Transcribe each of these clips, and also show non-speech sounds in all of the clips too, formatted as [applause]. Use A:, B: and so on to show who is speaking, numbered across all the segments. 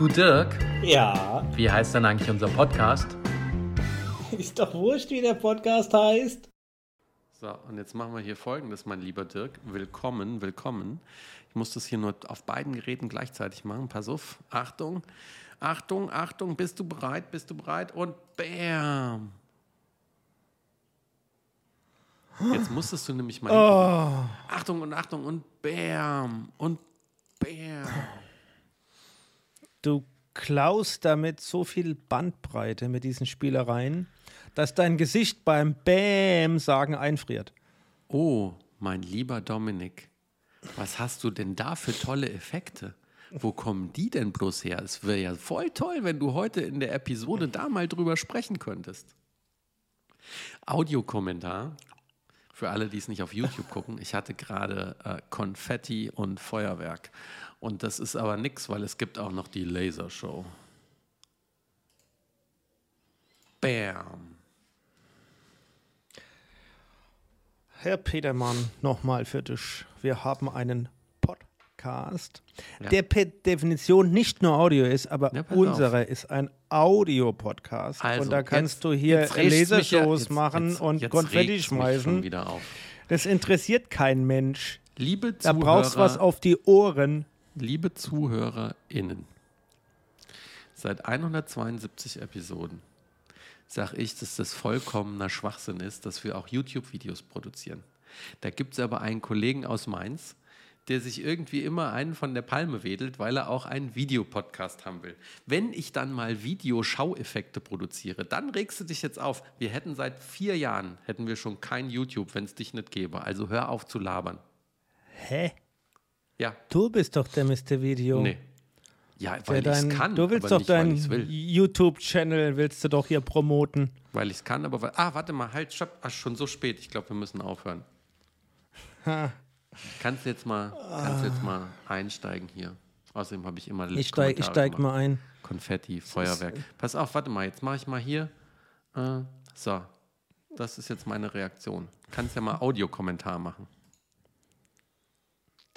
A: Du Dirk,
B: Ja,
A: wie heißt denn eigentlich unser Podcast?
B: ist doch wurscht, wie der Podcast heißt.
C: So, und jetzt machen wir hier folgendes, mein lieber Dirk. Willkommen, willkommen. Ich muss das hier nur auf beiden Geräten gleichzeitig machen. Pass auf. Achtung, Achtung, Achtung. Bist du bereit? Bist du bereit? Und bam. Jetzt musstest du nämlich mal. hingucken. Achtung und Achtung und bam. Und bam.
B: Du klaust damit so viel Bandbreite mit diesen Spielereien, dass dein Gesicht beim Bäm sagen einfriert.
C: Oh, mein lieber Dominik, was hast du denn da für tolle Effekte? Wo kommen die denn bloß her? Es wäre ja voll toll, wenn du heute in der Episode da mal drüber sprechen könntest. Audiokommentar für alle, die es nicht auf YouTube gucken. Ich hatte gerade äh, Konfetti und Feuerwerk. Und das ist aber nix, weil es gibt auch noch die Lasershow. Bam.
B: Herr Petermann, nochmal für dich. Wir haben einen Podcast,
C: Ja.
B: der per Definition nicht nur Audio ist, aber
C: Ja,
B: unsere ist ein Audio-Podcast.
C: Also,
B: und da kannst
C: jetzt-
B: du hier
C: ja-
B: Lasershows
C: jetzt-
B: machen
C: jetzt-
B: und
C: jetzt
B: Konfetti schmeißen.
C: Auf.
B: Das interessiert kein Mensch.
C: Liebe
B: Da
C: Zuhörer,
B: brauchst was auf die Ohren.
C: Liebe ZuhörerInnen, seit 172 Episoden sage ich, dass das vollkommener Schwachsinn ist, dass wir auch YouTube-Videos produzieren. Da gibt es aber einen Kollegen aus Mainz, der sich irgendwie immer einen von der Palme wedelt, weil er auch einen Videopodcast haben will. Wenn ich dann mal Videoschaueffekte produziere, dann regst du dich jetzt auf. Wir hätten seit vier Jahren, hätten wir schon kein YouTube, wenn es dich nicht gäbe. Also hör auf zu labern.
B: Hä?
C: Ja,
B: Du bist doch der Mr. Video.
C: nee. Ja, weil ich es kann,
B: du willst doch
C: nicht,
B: deinen
C: will.
B: YouTube-Channel, willst du doch hier promoten.
C: Weil ich es kann, aber weil. Ah, warte mal, halt, stopp. Ach, schon so spät. Ich glaube, wir müssen aufhören. Kannst du jetzt mal, kannst jetzt mal einsteigen hier? Außerdem habe ich immer
B: Ich steig, ich steig
C: gemacht.
B: mal ein.
C: Konfetti, Feuerwerk. Pass auf, warte mal, jetzt mache ich mal hier. Äh, so, das ist jetzt meine Reaktion. Kannst ja mal Audiokommentar machen.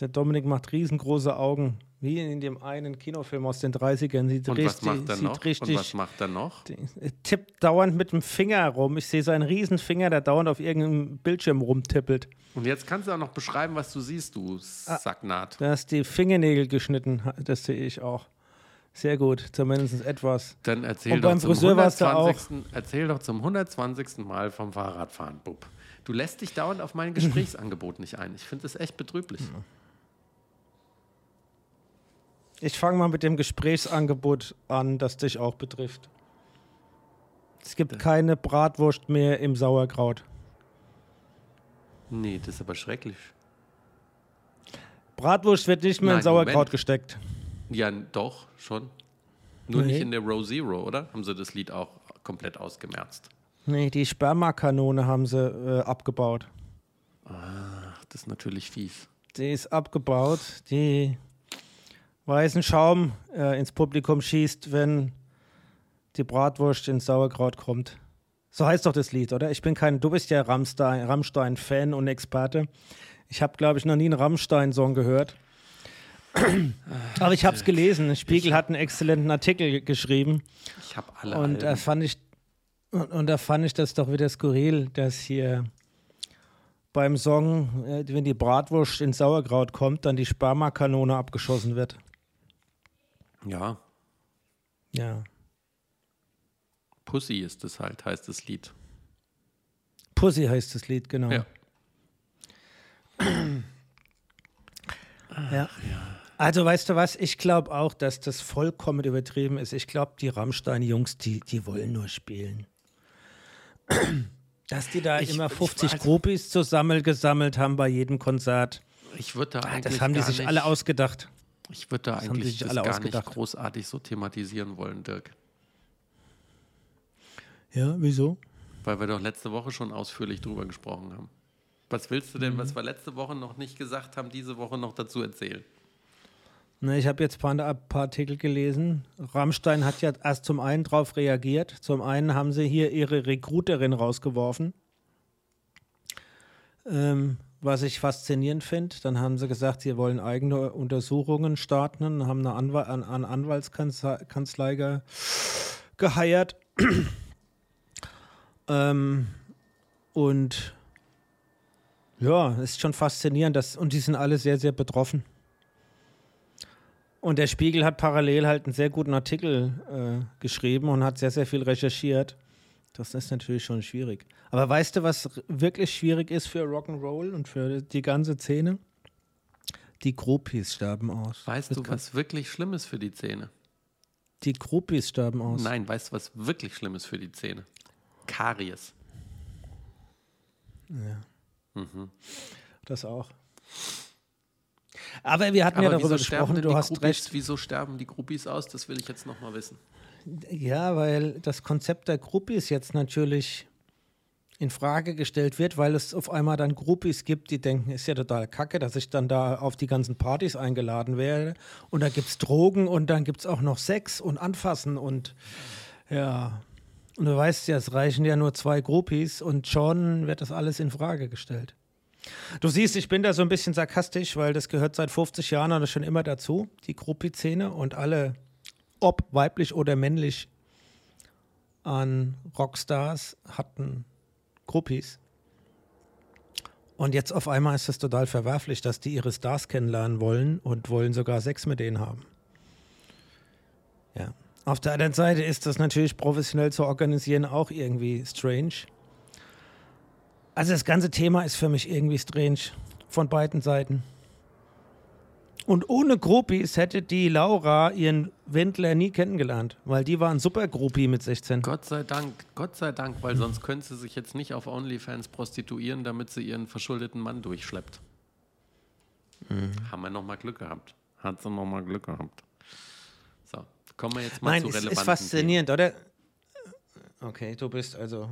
B: Der Dominik macht riesengroße Augen, wie in dem einen Kinofilm aus den 30ern. Sieht
C: Und
B: richtig,
C: was macht er noch? Und
B: richtig
C: was macht er noch?
B: Er tippt dauernd mit dem Finger rum. Ich sehe seinen riesen Finger, der dauernd auf irgendeinem Bildschirm rumtippelt.
C: Und jetzt kannst du auch noch beschreiben, was du siehst, du
B: Ah.
C: Sacknaht.
B: Da ist die Fingernägel geschnitten. Das sehe ich auch. Sehr gut, zumindest etwas.
C: Dann erzähl
B: Und
C: doch,
B: beim
C: zum
B: Friseur warst du
C: 120. erzähl doch zum 120. Mal vom Fahrradfahren, Bub. Du lässt dich dauernd auf mein [laughs] Gesprächsangebot nicht ein. Ich finde das echt betrüblich.
B: Ich fange mal mit dem Gesprächsangebot an, das dich auch betrifft. Es gibt keine Bratwurst mehr im Sauerkraut.
C: Nee, das ist aber schrecklich.
B: Bratwurst wird nicht mehr in
C: Nein,
B: Sauerkraut
C: Moment.
B: gesteckt.
C: Ja, doch, schon. Nur
B: Nee.
C: nicht in der Row Zero, oder? Haben sie das Lied auch komplett ausgemerzt.
B: Nee, die Spermakanone haben sie äh, abgebaut.
C: Ach, das ist natürlich fies.
B: Die ist abgebaut, die weißen Schaum äh, ins Publikum schießt, wenn die Bratwurst ins Sauerkraut kommt. So heißt doch das Lied, oder? Ich bin kein, du bist ja Rammstein- Rammstein-Fan und Experte. Ich habe, glaube ich, noch nie einen Rammstein-Song gehört. Aber ich habe es gelesen. Spiegel hat einen exzellenten Artikel geschrieben.
C: Ich habe alle
B: Und da fand ich, und, und da fand ich das doch wieder skurril, dass hier beim Song, äh, wenn die Bratwurst ins Sauerkraut kommt, dann die Spermakanone abgeschossen wird.
C: Ja,
B: Ja.
C: Pussy ist es halt, heißt das Lied.
B: Pussy heißt das Lied, genau.
C: Ja.
B: Ja. Also weißt du was, ich glaube auch, dass das vollkommen übertrieben ist. Ich glaube, die Rammstein-Jungs, die, die wollen nur spielen. Dass die da
C: Ich-
B: immer
C: ich
B: 50
C: weiß-
B: Groupies zusammengesammelt haben bei jedem Konzert.
C: Ich würde da eigentlich
B: Ah, Das haben die sich alle ausgedacht.
C: Ich würde da
B: die
C: eigentlich das
B: alle
C: gar
B: ausgedacht.
C: nicht großartig so thematisieren wollen, Dirk.
B: Ja, wieso?
C: Weil wir doch letzte Woche schon ausführlich drüber gesprochen haben. Was willst du
B: Mhm.
C: denn, was wir letzte Woche noch nicht gesagt haben, diese Woche noch dazu erzählen?
B: Ne, ich habe jetzt ein paar, ein paar Artikel gelesen. Rammstein hat ja erst zum einen darauf reagiert. Zum einen haben sie hier ihre Recruiterin rausgeworfen. Ähm, was ich faszinierend finde. Dann haben sie gesagt, sie wollen eigene Untersuchungen starten und haben eine, Anwal eine Anwaltskanzlei ge geheiert. [clears throat] ähm, und ja, ist schon faszinierend. Dass, und die sind alle sehr, sehr betroffen. Und der Spiegel hat parallel halt einen sehr guten Artikel äh, geschrieben und hat sehr, sehr viel recherchiert. Das ist natürlich schon schwierig. Aber weißt du, was wirklich schwierig ist für Rock'n'Roll und für die ganze Szene? Die Groupies sterben aus.
C: Weißt du, was wirklich schlimm ist für die Zähne?
B: Die Groupies sterben aus.
C: Nein, weißt du, was wirklich schlimm ist für die Zähne? Karies.
B: Ja. Mhm. Das auch. Aber wir hatten
C: Aber
B: ja darüber gesprochen, du hast
C: Groupies,
B: recht.
C: Wieso sterben die Groupies aus? Das will ich jetzt nochmal wissen.
B: Ja, weil das Konzept der Groupies jetzt natürlich in Frage gestellt wird, weil es auf einmal dann Groupies gibt, die denken, ist ja total kacke, dass ich dann da auf die ganzen Partys eingeladen werde. Und da gibt es Drogen und dann gibt es auch noch Sex und Anfassen und ja. Und du weißt ja, es reichen ja nur zwei Groupies und schon wird das alles in Frage gestellt. Du siehst, ich bin da so ein bisschen sarkastisch, weil das gehört seit 50 Jahren oder schon immer dazu, die Groupie-Szene und alle, ob weiblich oder männlich, an Rockstars hatten Groupies. Und jetzt auf einmal ist es total verwerflich, dass die ihre Stars kennenlernen wollen und wollen sogar Sex mit denen haben. Ja. Auf der anderen Seite ist das natürlich professionell zu organisieren auch irgendwie strange. Also das ganze Thema ist für mich irgendwie strange von beiden Seiten. Und ohne Groupies hätte die Laura ihren Wendler nie kennengelernt, weil die war ein super Groupie mit 16.
C: Gott sei Dank, Gott sei Dank, weil sonst könnte sie sich jetzt nicht auf OnlyFans prostituieren, damit sie ihren verschuldeten Mann durchschleppt. Mhm. Haben wir nochmal Glück gehabt. Hat sie nochmal Glück gehabt. So, kommen wir jetzt mal
B: Nein,
C: zu relevanten
B: ist faszinierend, oder? Okay, du bist also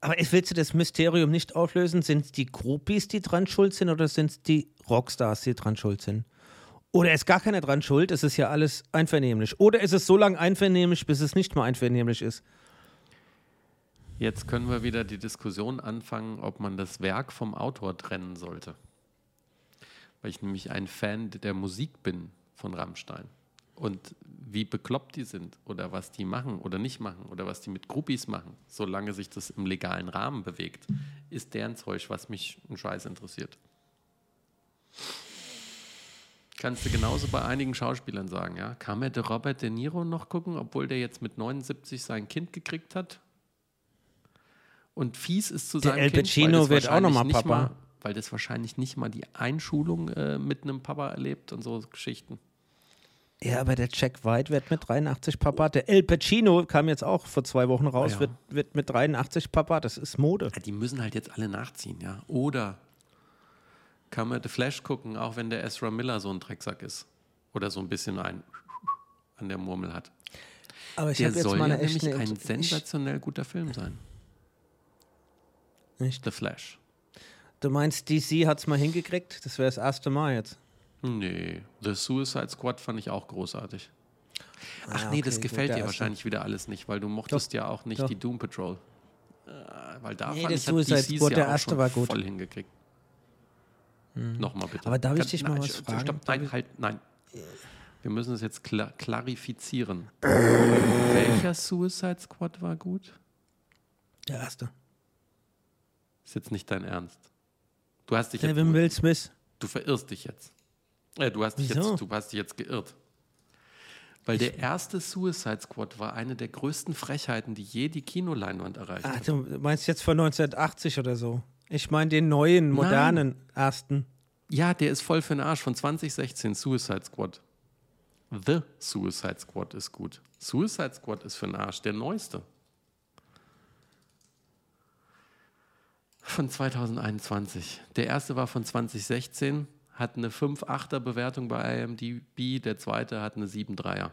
B: aber willst du das Mysterium nicht auflösen? Sind es die Groupies, die dran schuld sind, oder sind es die Rockstars, die dran schuld sind? Oder ist gar keiner dran schuld? Es ist ja alles einvernehmlich. Oder ist es so lange einvernehmlich, bis es nicht mehr einvernehmlich ist?
C: Jetzt können wir wieder die Diskussion anfangen, ob man das Werk vom Autor trennen sollte. Weil ich nämlich ein Fan der Musik bin von Rammstein und wie bekloppt die sind oder was die machen oder nicht machen oder was die mit Groupies machen, solange sich das im legalen Rahmen bewegt, ist deren Zeug, was mich ein Scheiß interessiert. Kannst du genauso bei einigen Schauspielern sagen, ja? Kann man der Robert De Niro noch gucken, obwohl der jetzt mit 79 sein Kind gekriegt hat? Und fies ist zu
B: der
C: seinem
B: El
C: Kind,
B: Pacino wird auch nochmal Papa.
C: Mal, weil das wahrscheinlich nicht mal die Einschulung äh, mit einem Papa erlebt und so Geschichten.
B: Ja, aber der Jack White wird mit 83 Papa. Der El Pacino kam jetzt auch vor zwei Wochen raus, ja. wird, wird mit 83 Papa. Das ist Mode.
C: Ja, die müssen halt jetzt alle nachziehen, ja. Oder kann man The Flash gucken, auch wenn der Ezra Miller so ein Drecksack ist. Oder so ein bisschen ein an der Murmel hat.
B: Aber ich
C: der
B: jetzt
C: soll
B: mal
C: ja
B: eine
C: nämlich
B: echte
C: ein sensationell guter Film sein.
B: Nicht?
C: The Flash.
B: Du meinst, DC hat es mal hingekriegt? Das wäre das erste Mal jetzt.
C: Nee, The Suicide Squad fand ich auch großartig. Ach
B: Ah,
C: nee,
B: okay,
C: das gefällt dir wahrscheinlich wieder alles nicht, weil du mochtest
B: Doch,
C: ja auch nicht
B: doch.
C: die Doom Patrol. Äh, weil da
B: Nee,
C: fand ich, hat
B: Suicide
C: DC's
B: Squad,
C: ja
B: der erste war gut.
C: voll hingekriegt. Nochmal bitte.
B: Aber darf ich dich mal
C: nein,
B: was fragen?
C: Stopp, nein, halt, nein. Wir müssen es jetzt kla klarifizieren. [clears throat] Welcher Suicide Squad war gut?
B: Der erste.
C: Ist jetzt nicht dein Ernst. Du hast dich
B: Der
C: jetzt,
B: Will Smith.
C: du verirrst dich jetzt. Äh, du, hast dich
B: Wieso?
C: jetzt du hast dich jetzt geirrt. Weil der erste Suicide Squad war eine der größten Frechheiten, die je die Kinoleinwand erreicht
B: Ach,
C: hat.
B: du meinst jetzt von 1980 oder so? Ich meine den neuen, modernen ersten.
C: Ja, der ist voll für den Arsch von 2016, Suicide Squad. The Suicide Squad ist gut. Suicide Squad ist für den Arsch, der neueste. Von 2021. Der erste war von 2016, hat eine 5,8er Bewertung bei IMDb, der zweite hat eine 7,3er.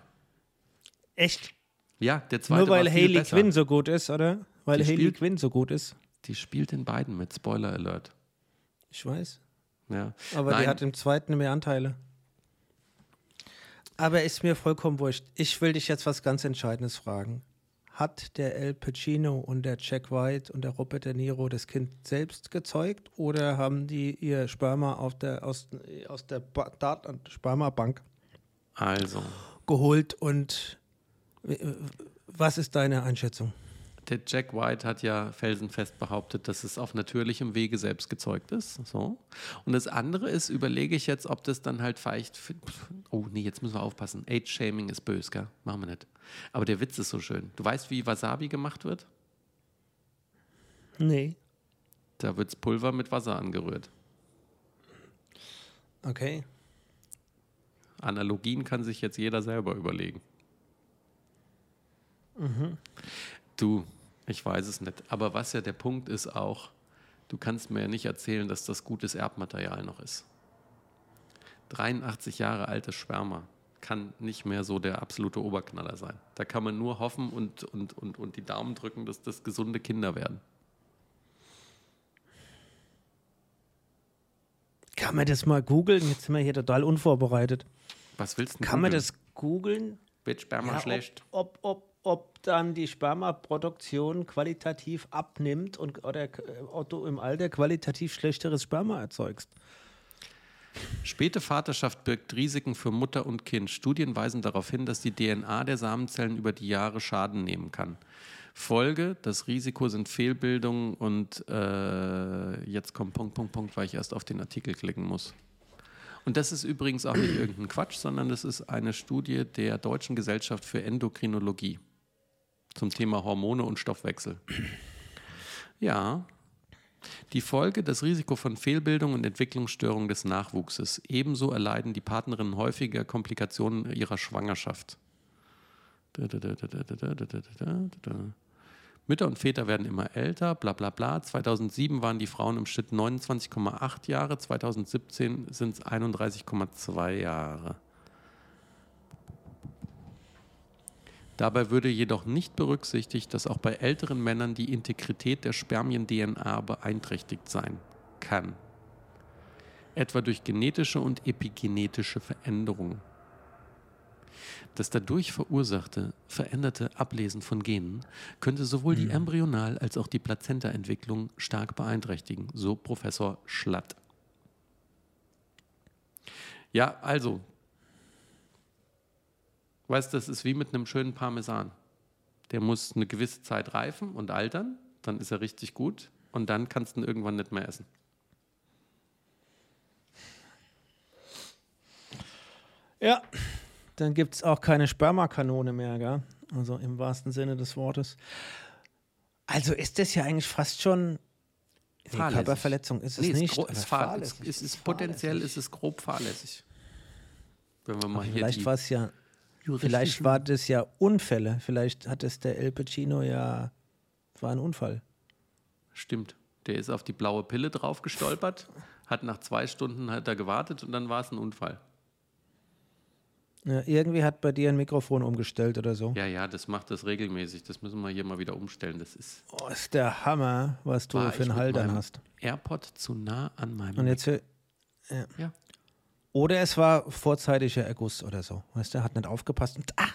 B: Echt?
C: Ja, der zweite
B: Nur weil Hayley
C: besser.
B: Quinn so gut ist, oder? Weil
C: Die
B: Hayley
C: spielt-
B: Quinn so gut ist.
C: Die spielt in beiden mit, Spoiler Alert.
B: Ich weiß.
C: Ja.
B: Aber die
C: Nein,
B: hat im zweiten mehr Anteile. Aber ist mir vollkommen wurscht. Ich will dich jetzt was ganz Entscheidendes fragen. Hat der El Pacino und der Jack White und der Robert De Niro das Kind selbst gezeugt oder haben die ihr Sperma auf der, aus, aus der ba Dat Spermabank
C: Also,
B: geholt und äh, was ist deine Einschätzung?
C: Der Jack White hat ja felsenfest behauptet, dass es auf natürlichem Wege selbst gezeugt ist. So. Und das andere ist, überlege ich jetzt, ob das dann halt vielleicht. Oh, nee, jetzt müssen wir aufpassen. Age-Shaming ist böse, gell? Machen wir nicht. Aber der Witz ist so schön. Du weißt, wie Wasabi gemacht wird?
B: Nee.
C: Da wird Pulver mit Wasser angerührt.
B: Okay.
C: Analogien kann sich jetzt jeder selber überlegen. Du, ich weiß es nicht. Aber was ja der Punkt ist auch, du kannst mir ja nicht erzählen, dass das gutes Erbmaterial noch ist. 83 Jahre altes Sperma kann nicht mehr so der absolute Oberknaller sein. Da kann man nur hoffen und, und, und, und die Daumen drücken, dass das gesunde Kinder werden.
B: Kann man das mal googeln? Jetzt sind wir hier total unvorbereitet.
C: Was willst du
B: Kann man
C: googeln?
B: das googeln?
C: Wird Sperma
B: Ja,
C: schlecht?
B: Ob, ob, ob, dann die Spermaproduktion qualitativ abnimmt und oder äh, du im Alter qualitativ schlechteres Sperma erzeugst.
C: Späte Vaterschaft birgt Risiken für Mutter und Kind. Studien weisen darauf hin, dass die DNA der Samenzellen über die Jahre Schaden nehmen kann. Folge, das Risiko sind Fehlbildungen und äh, jetzt kommt Punkt, Punkt, Punkt, weil ich erst auf den Artikel klicken muss. Und das ist übrigens auch nicht irgendein Quatsch, sondern das ist eine Studie der Deutschen Gesellschaft für Endokrinologie zum Thema Hormone und Stoffwechsel. Ja, die Folge, das Risiko von Fehlbildung und Entwicklungsstörung des Nachwuchses. Ebenso erleiden die Partnerinnen häufiger Komplikationen ihrer Schwangerschaft. Mütter und Väter werden immer älter, bla bla bla. 2007 waren die Frauen im Schnitt 29,8 Jahre, 2017 sind es 31,2 Jahre. Dabei würde jedoch nicht berücksichtigt, dass auch bei älteren Männern die Integrität der Spermien-DNA beeinträchtigt sein kann. Etwa durch genetische und epigenetische Veränderungen. Das dadurch verursachte, veränderte Ablesen von Genen könnte sowohl die Embryonal- als auch die Plazenta-Entwicklung stark beeinträchtigen, so Professor Schlatt. Ja, also, weißt du, das ist wie mit einem schönen Parmesan. Der muss eine gewisse Zeit reifen und altern, dann ist er richtig gut und dann kannst du ihn irgendwann nicht mehr essen.
B: Ja, dann gibt es auch keine Spermakanone mehr, gell? Also im wahrsten Sinne des Wortes. Also ist das ja eigentlich fast schon. Nee. Körperverletzung ist es
C: Nee,
B: nicht. aber
C: ist fahr
B: fahrlässig.
C: es ist potenziell ist es grob fahrlässig. Wenn wir mal hier
B: Vielleicht war es ja.
C: Juristischen-
B: Vielleicht war das ja Unfälle. Vielleicht hat es der El Pacino ja. War ein Unfall.
C: Stimmt. Der ist auf die blaue Pille drauf gestolpert, hat nach zwei Stunden hat er gewartet und dann war es ein Unfall.
B: Ja, irgendwie hat bei dir ein Mikrofon umgestellt oder so.
C: Ja, ja, das macht das regelmäßig. Das müssen wir hier mal wieder umstellen. Das ist.
B: Oh, ist der Hammer, was du für einen
C: meinem
B: hast.
C: AirPod zu nah an meinem.
B: Und jetzt. hör-
C: ja.
B: Oder es war vorzeitiger Erguss oder so. Weißt du, hat nicht aufgepasst und. Ah!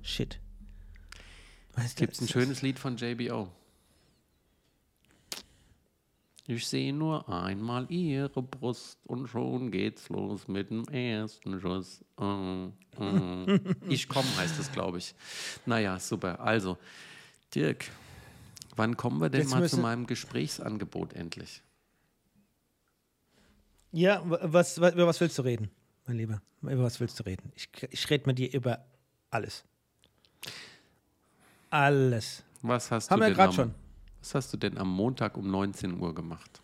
B: Shit. Weißt du,
C: Gibt es ein
B: es-
C: schönes Lied von JBO? Ich sehe nur einmal ihre Brust und schon geht's los mit dem ersten Schuss. Mm, mm. Ich komme, heißt es, glaube ich. Naja, super. Also, Dirk, wann kommen wir denn
B: Jetzt
C: mal zu meinem Gesprächsangebot endlich?
B: Ja, wa- was, wa- über was willst du reden, mein Lieber? Über was willst du reden? Ich, ich rede mit dir über alles. Alles.
C: Was hast
B: Haben
C: du
B: wir gerade
C: am,
B: schon.
C: Was hast du denn am Montag um 19 Uhr gemacht?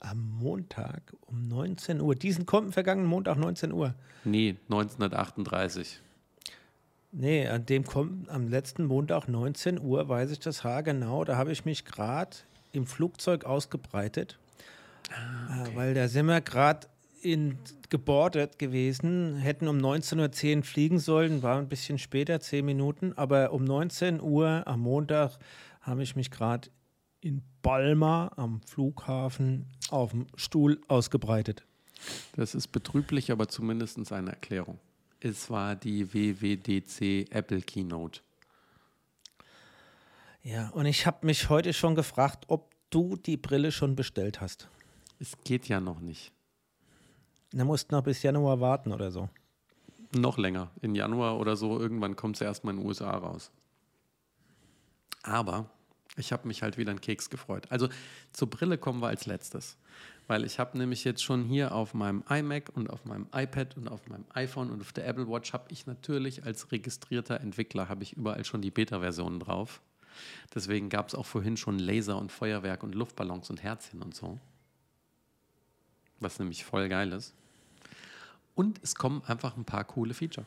B: Am Montag um 19 Uhr. Diesen kommenden vergangenen Montag 19 Uhr.
C: Nee, 1938.
B: Nee, an dem kommt am letzten Montag 19 Uhr, weiß ich das haargenau. Da habe ich mich gerade im Flugzeug ausgebreitet, äh, weil da sind wir gerade in gebordet gewesen, hätten um 19.10 Uhr fliegen sollen, war ein bisschen später, 10 Minuten, aber um 19 Uhr am Montag habe ich mich gerade in Balma am Flughafen auf dem Stuhl ausgebreitet.
C: Das ist betrüblich, aber zumindest eine Erklärung. Es war die WWDC Apple Keynote.
B: Ja, und ich habe mich heute schon gefragt, ob du die Brille schon bestellt hast.
C: Es geht ja noch nicht.
B: Da musst noch bis Januar warten oder so.
C: Noch länger. In Januar oder so, irgendwann kommt es erstmal in den USA raus. Aber ich habe mich halt wieder einen Keks gefreut. Also zur Brille kommen wir als letztes. Weil ich habe nämlich jetzt schon hier auf meinem iMac und auf meinem iPad und auf meinem iPhone und auf der Apple Watch habe ich natürlich als registrierter Entwickler habe ich überall schon die Beta-Versionen drauf. Deswegen gab es auch vorhin schon Laser und Feuerwerk und Luftballons und Herzchen und so. Was nämlich voll geil ist. Und es kommen einfach ein paar coole Feature.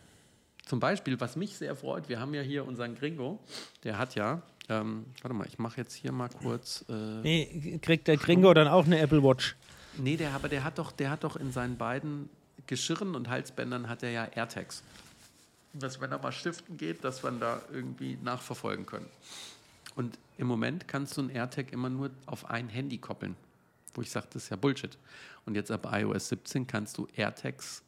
C: Zum Beispiel, was mich sehr freut, wir haben ja hier unseren Gringo, der hat ja, ähm, warte mal, ich mache jetzt hier mal kurz. Äh,
B: nee, kriegt der Gringo dann auch eine Apple Watch?
C: Nee, der, aber der hat doch, der hat doch in seinen beiden Geschirren und Halsbändern hat er ja AirTags. Dass wenn er mal stiften geht, dass wir da irgendwie nachverfolgen können. Und im Moment kannst du ein AirTag immer nur auf ein Handy koppeln. Wo ich sage, das ist ja Bullshit. Und jetzt ab iOS 17 kannst du AirTags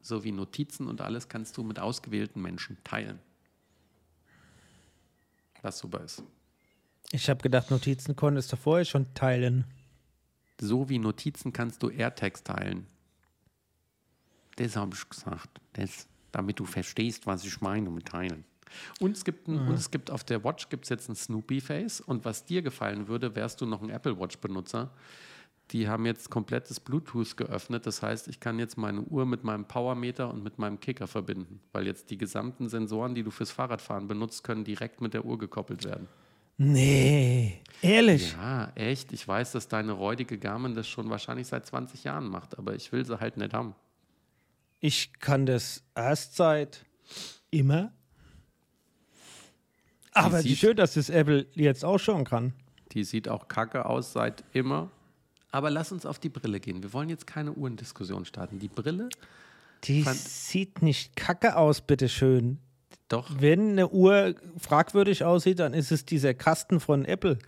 C: sowie Notizen und alles kannst du mit ausgewählten Menschen teilen. Was super ist.
B: Ich habe gedacht, Notizen konntest du vorher schon teilen.
C: So wie Notizen kannst du AirTags teilen. Das habe ich gesagt. Das, damit du verstehst, was ich meine mit teilen. Und es gibt, ein, mhm. und es gibt auf der Watch gibt jetzt ein Snoopy-Face. Und was dir gefallen würde, wärst du noch ein Apple Watch-Benutzer, die haben jetzt komplettes Bluetooth geöffnet. Das heißt, ich kann jetzt meine Uhr mit meinem Powermeter und mit meinem Kicker verbinden, weil jetzt die gesamten Sensoren, die du fürs Fahrradfahren benutzt, können direkt mit der Uhr gekoppelt werden.
B: Nee, ehrlich?
C: Ja, echt. Ich weiß, dass deine räudige Garmin das schon wahrscheinlich seit 20 Jahren macht, aber ich will sie halt nicht haben.
B: Ich kann das erst seit immer. Aber wie schön, dass das Apple jetzt auch schon kann.
C: Die sieht auch kacke aus seit immer. Aber lass uns auf die Brille gehen. Wir wollen jetzt keine Uhrendiskussion starten. Die Brille.
B: Die sieht nicht kacke aus, bitteschön.
C: Doch.
B: Wenn eine Uhr fragwürdig aussieht, dann ist es dieser Kasten von Apple.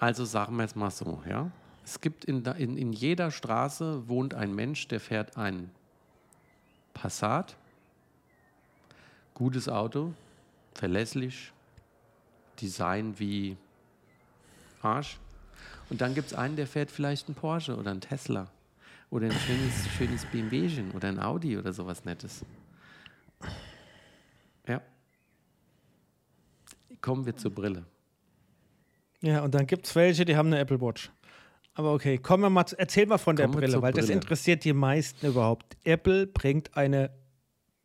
C: Also sagen wir es mal so, ja. Es gibt in, in, in jeder Straße wohnt ein Mensch, der fährt ein Passat. Gutes Auto, verlässlich, Design wie Arsch. Und dann gibt es einen, der fährt vielleicht einen Porsche oder einen Tesla oder ein schönes, schönes BMW oder ein Audi oder sowas Nettes. Ja. Kommen wir zur Brille.
B: Ja, und dann gibt es welche, die haben eine Apple Watch. Aber okay, kommen wir mal, erzähl mal von der Brille, weil Brille. das interessiert die meisten überhaupt. Apple bringt eine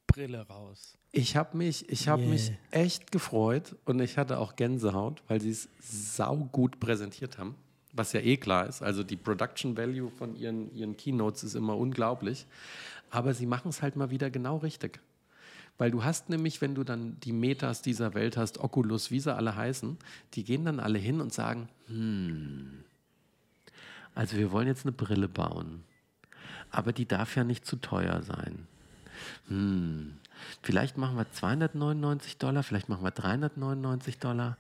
B: Brille raus.
C: Ich habe mich, ich hab yeah. mich echt gefreut und ich hatte auch Gänsehaut, weil sie es saugut präsentiert haben was ja eh klar ist. Also die Production Value von ihren, ihren Keynotes ist immer unglaublich. Aber sie machen es halt mal wieder genau richtig. Weil du hast nämlich, wenn du dann die Metas dieser Welt hast, Oculus, wie sie alle heißen, die gehen dann alle hin und sagen, hm, also wir wollen jetzt eine Brille bauen, aber die darf ja nicht zu teuer sein. Hm, vielleicht machen wir 299 Dollar, vielleicht machen wir 399 Dollar.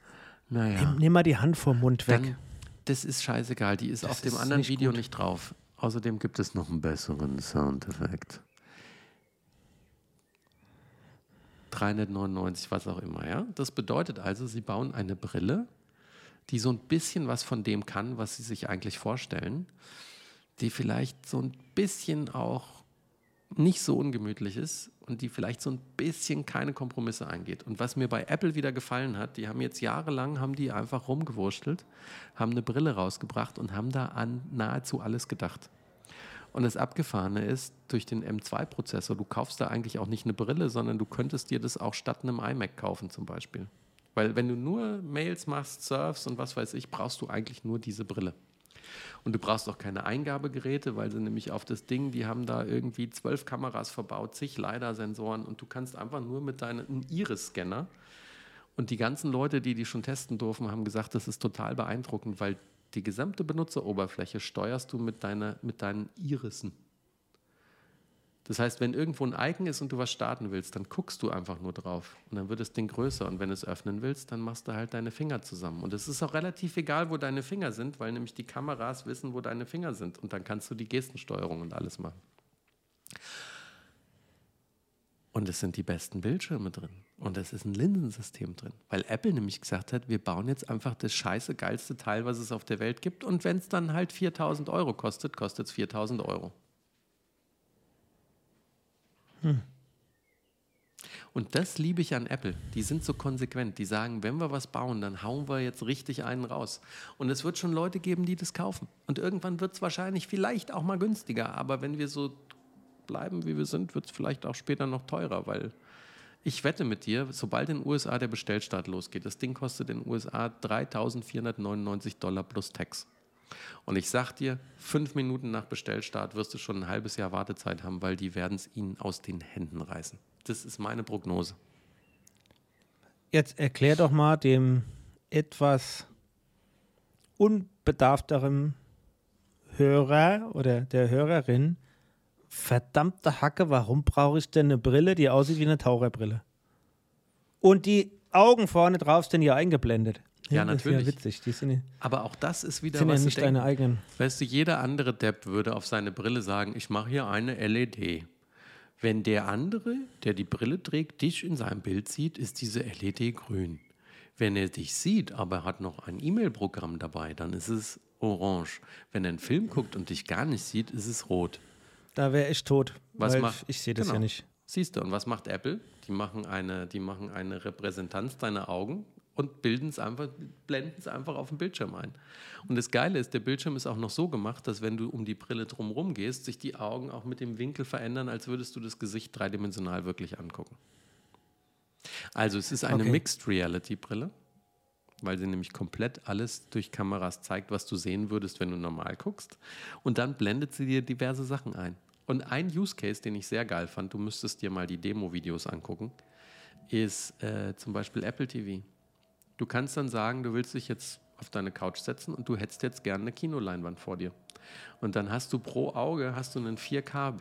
C: Naja.
B: Nimm, nimm mal die Hand vom Mund weg.
C: Dann, das ist scheißegal. Die ist das auf dem anderen nicht Video gut. nicht drauf. Außerdem gibt es noch einen besseren Soundeffekt. 399, was auch immer, ja. Das bedeutet also, sie bauen eine Brille, die so ein bisschen was von dem kann, was sie sich eigentlich vorstellen, die vielleicht so ein bisschen auch nicht so ungemütlich ist und die vielleicht so ein bisschen keine Kompromisse eingeht. Und was mir bei Apple wieder gefallen hat, die haben jetzt jahrelang haben die einfach rumgewurschtelt, haben eine Brille rausgebracht und haben da an nahezu alles gedacht. Und das Abgefahrene ist, durch den M2-Prozessor, du kaufst da eigentlich auch nicht eine Brille, sondern du könntest dir das auch statt einem iMac kaufen zum Beispiel. Weil wenn du nur Mails machst, surfst und was weiß ich, brauchst du eigentlich nur diese Brille. Und du brauchst auch keine Eingabegeräte, weil sie nämlich auf das Ding, die haben da irgendwie zwölf Kameras verbaut, zig LiDAR-Sensoren und du kannst einfach nur mit deinem Iris-Scanner und die ganzen Leute, die die schon testen durften, haben gesagt, das ist total beeindruckend, weil die gesamte Benutzeroberfläche steuerst du mit, deiner, mit deinen Irissen. Das heißt, wenn irgendwo ein Icon ist und du was starten willst, dann guckst du einfach nur drauf und dann wird das Ding größer. Und wenn du es öffnen willst, dann machst du halt deine Finger zusammen. Und es ist auch relativ egal, wo deine Finger sind, weil nämlich die Kameras wissen, wo deine Finger sind. Und dann kannst du die Gestensteuerung und alles machen. Und es sind die besten Bildschirme drin. Und es ist ein Linsensystem drin. Weil Apple nämlich gesagt hat, wir bauen jetzt einfach das scheiße geilste Teil, was es auf der Welt gibt. Und wenn es dann halt 4000 Euro kostet, kostet es 4000 Euro. Hm. Und das liebe ich an Apple. Die sind so konsequent. Die sagen, wenn wir was bauen, dann hauen wir jetzt richtig einen raus. Und es wird schon Leute geben, die das kaufen. Und irgendwann wird es wahrscheinlich vielleicht auch mal günstiger. Aber wenn wir so bleiben, wie wir sind, wird es vielleicht auch später noch teurer, weil ich wette mit dir, sobald in den USA der Bestellstart losgeht, das Ding kostet in den USA 3.499 Dollar plus Tax. Und ich sag dir, fünf Minuten nach Bestellstart wirst du schon ein halbes Jahr Wartezeit haben, weil die werden es ihnen aus den Händen reißen. Das ist meine Prognose.
B: Jetzt erklär doch mal dem etwas unbedarfteren Hörer oder der Hörerin, verdammte Hacke, warum brauche ich denn eine Brille, die aussieht wie eine Taucherbrille? Und die Augen vorne drauf sind ja eingeblendet.
C: Ja, natürlich.
B: Das ist ja witzig. Die sind,
C: Aber auch das ist wieder
B: sind
C: was
B: ja nicht deine eigenen.
C: Weißt du, jeder andere Depp würde auf seine Brille sagen, ich mache hier eine LED. Wenn der andere, der die Brille trägt, dich in seinem Bild sieht, ist diese LED grün. Wenn er dich sieht, aber hat noch ein E-Mail-Programm dabei, dann ist es orange. Wenn er einen Film guckt und dich gar nicht sieht, ist es rot.
B: Da wäre ich tot.
C: Was macht-
B: ich sehe das
C: genau.
B: ja nicht.
C: Siehst du, und was macht Apple? Die machen eine, die machen eine Repräsentanz deiner Augen und bilden es einfach, blenden es einfach auf den Bildschirm ein. Und das Geile ist, der Bildschirm ist auch noch so gemacht, dass wenn du um die Brille drumherum gehst, sich die Augen auch mit dem Winkel verändern, als würdest du das Gesicht dreidimensional wirklich angucken. Also es ist eine
B: Okay.
C: Mixed Reality Brille, weil sie nämlich komplett alles durch Kameras zeigt, was du sehen würdest, wenn du normal guckst. Und dann blendet sie dir diverse Sachen ein. Und ein Use Case, den ich sehr geil fand, du müsstest dir mal die Demo-Videos angucken, ist äh, zum Beispiel Apple TV. Du kannst dann sagen, du willst dich jetzt auf deine Couch setzen und du hättest jetzt gerne eine Kinoleinwand vor dir. Und dann hast du pro Auge hast du einen 4K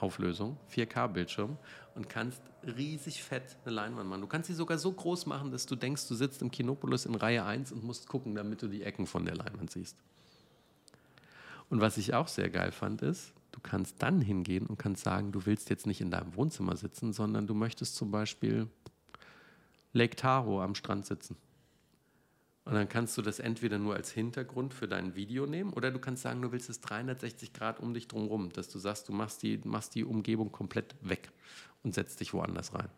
C: Auflösung, 4K-Bildschirm und kannst riesig fett eine Leinwand machen. Du kannst sie sogar so groß machen, dass du denkst, du sitzt im Kinopolis in Reihe 1 und musst gucken, damit du die Ecken von der Leinwand siehst. Und was ich auch sehr geil fand, ist, du kannst dann hingehen und kannst sagen, du willst jetzt nicht in deinem Wohnzimmer sitzen, sondern du möchtest zum Beispiel Lake Tahoe am Strand sitzen. Und dann kannst du das entweder nur als Hintergrund für dein Video nehmen oder du kannst sagen, du willst es 360 Grad um dich drumherum, dass du sagst, du machst die, machst die Umgebung komplett weg und setzt dich woanders rein.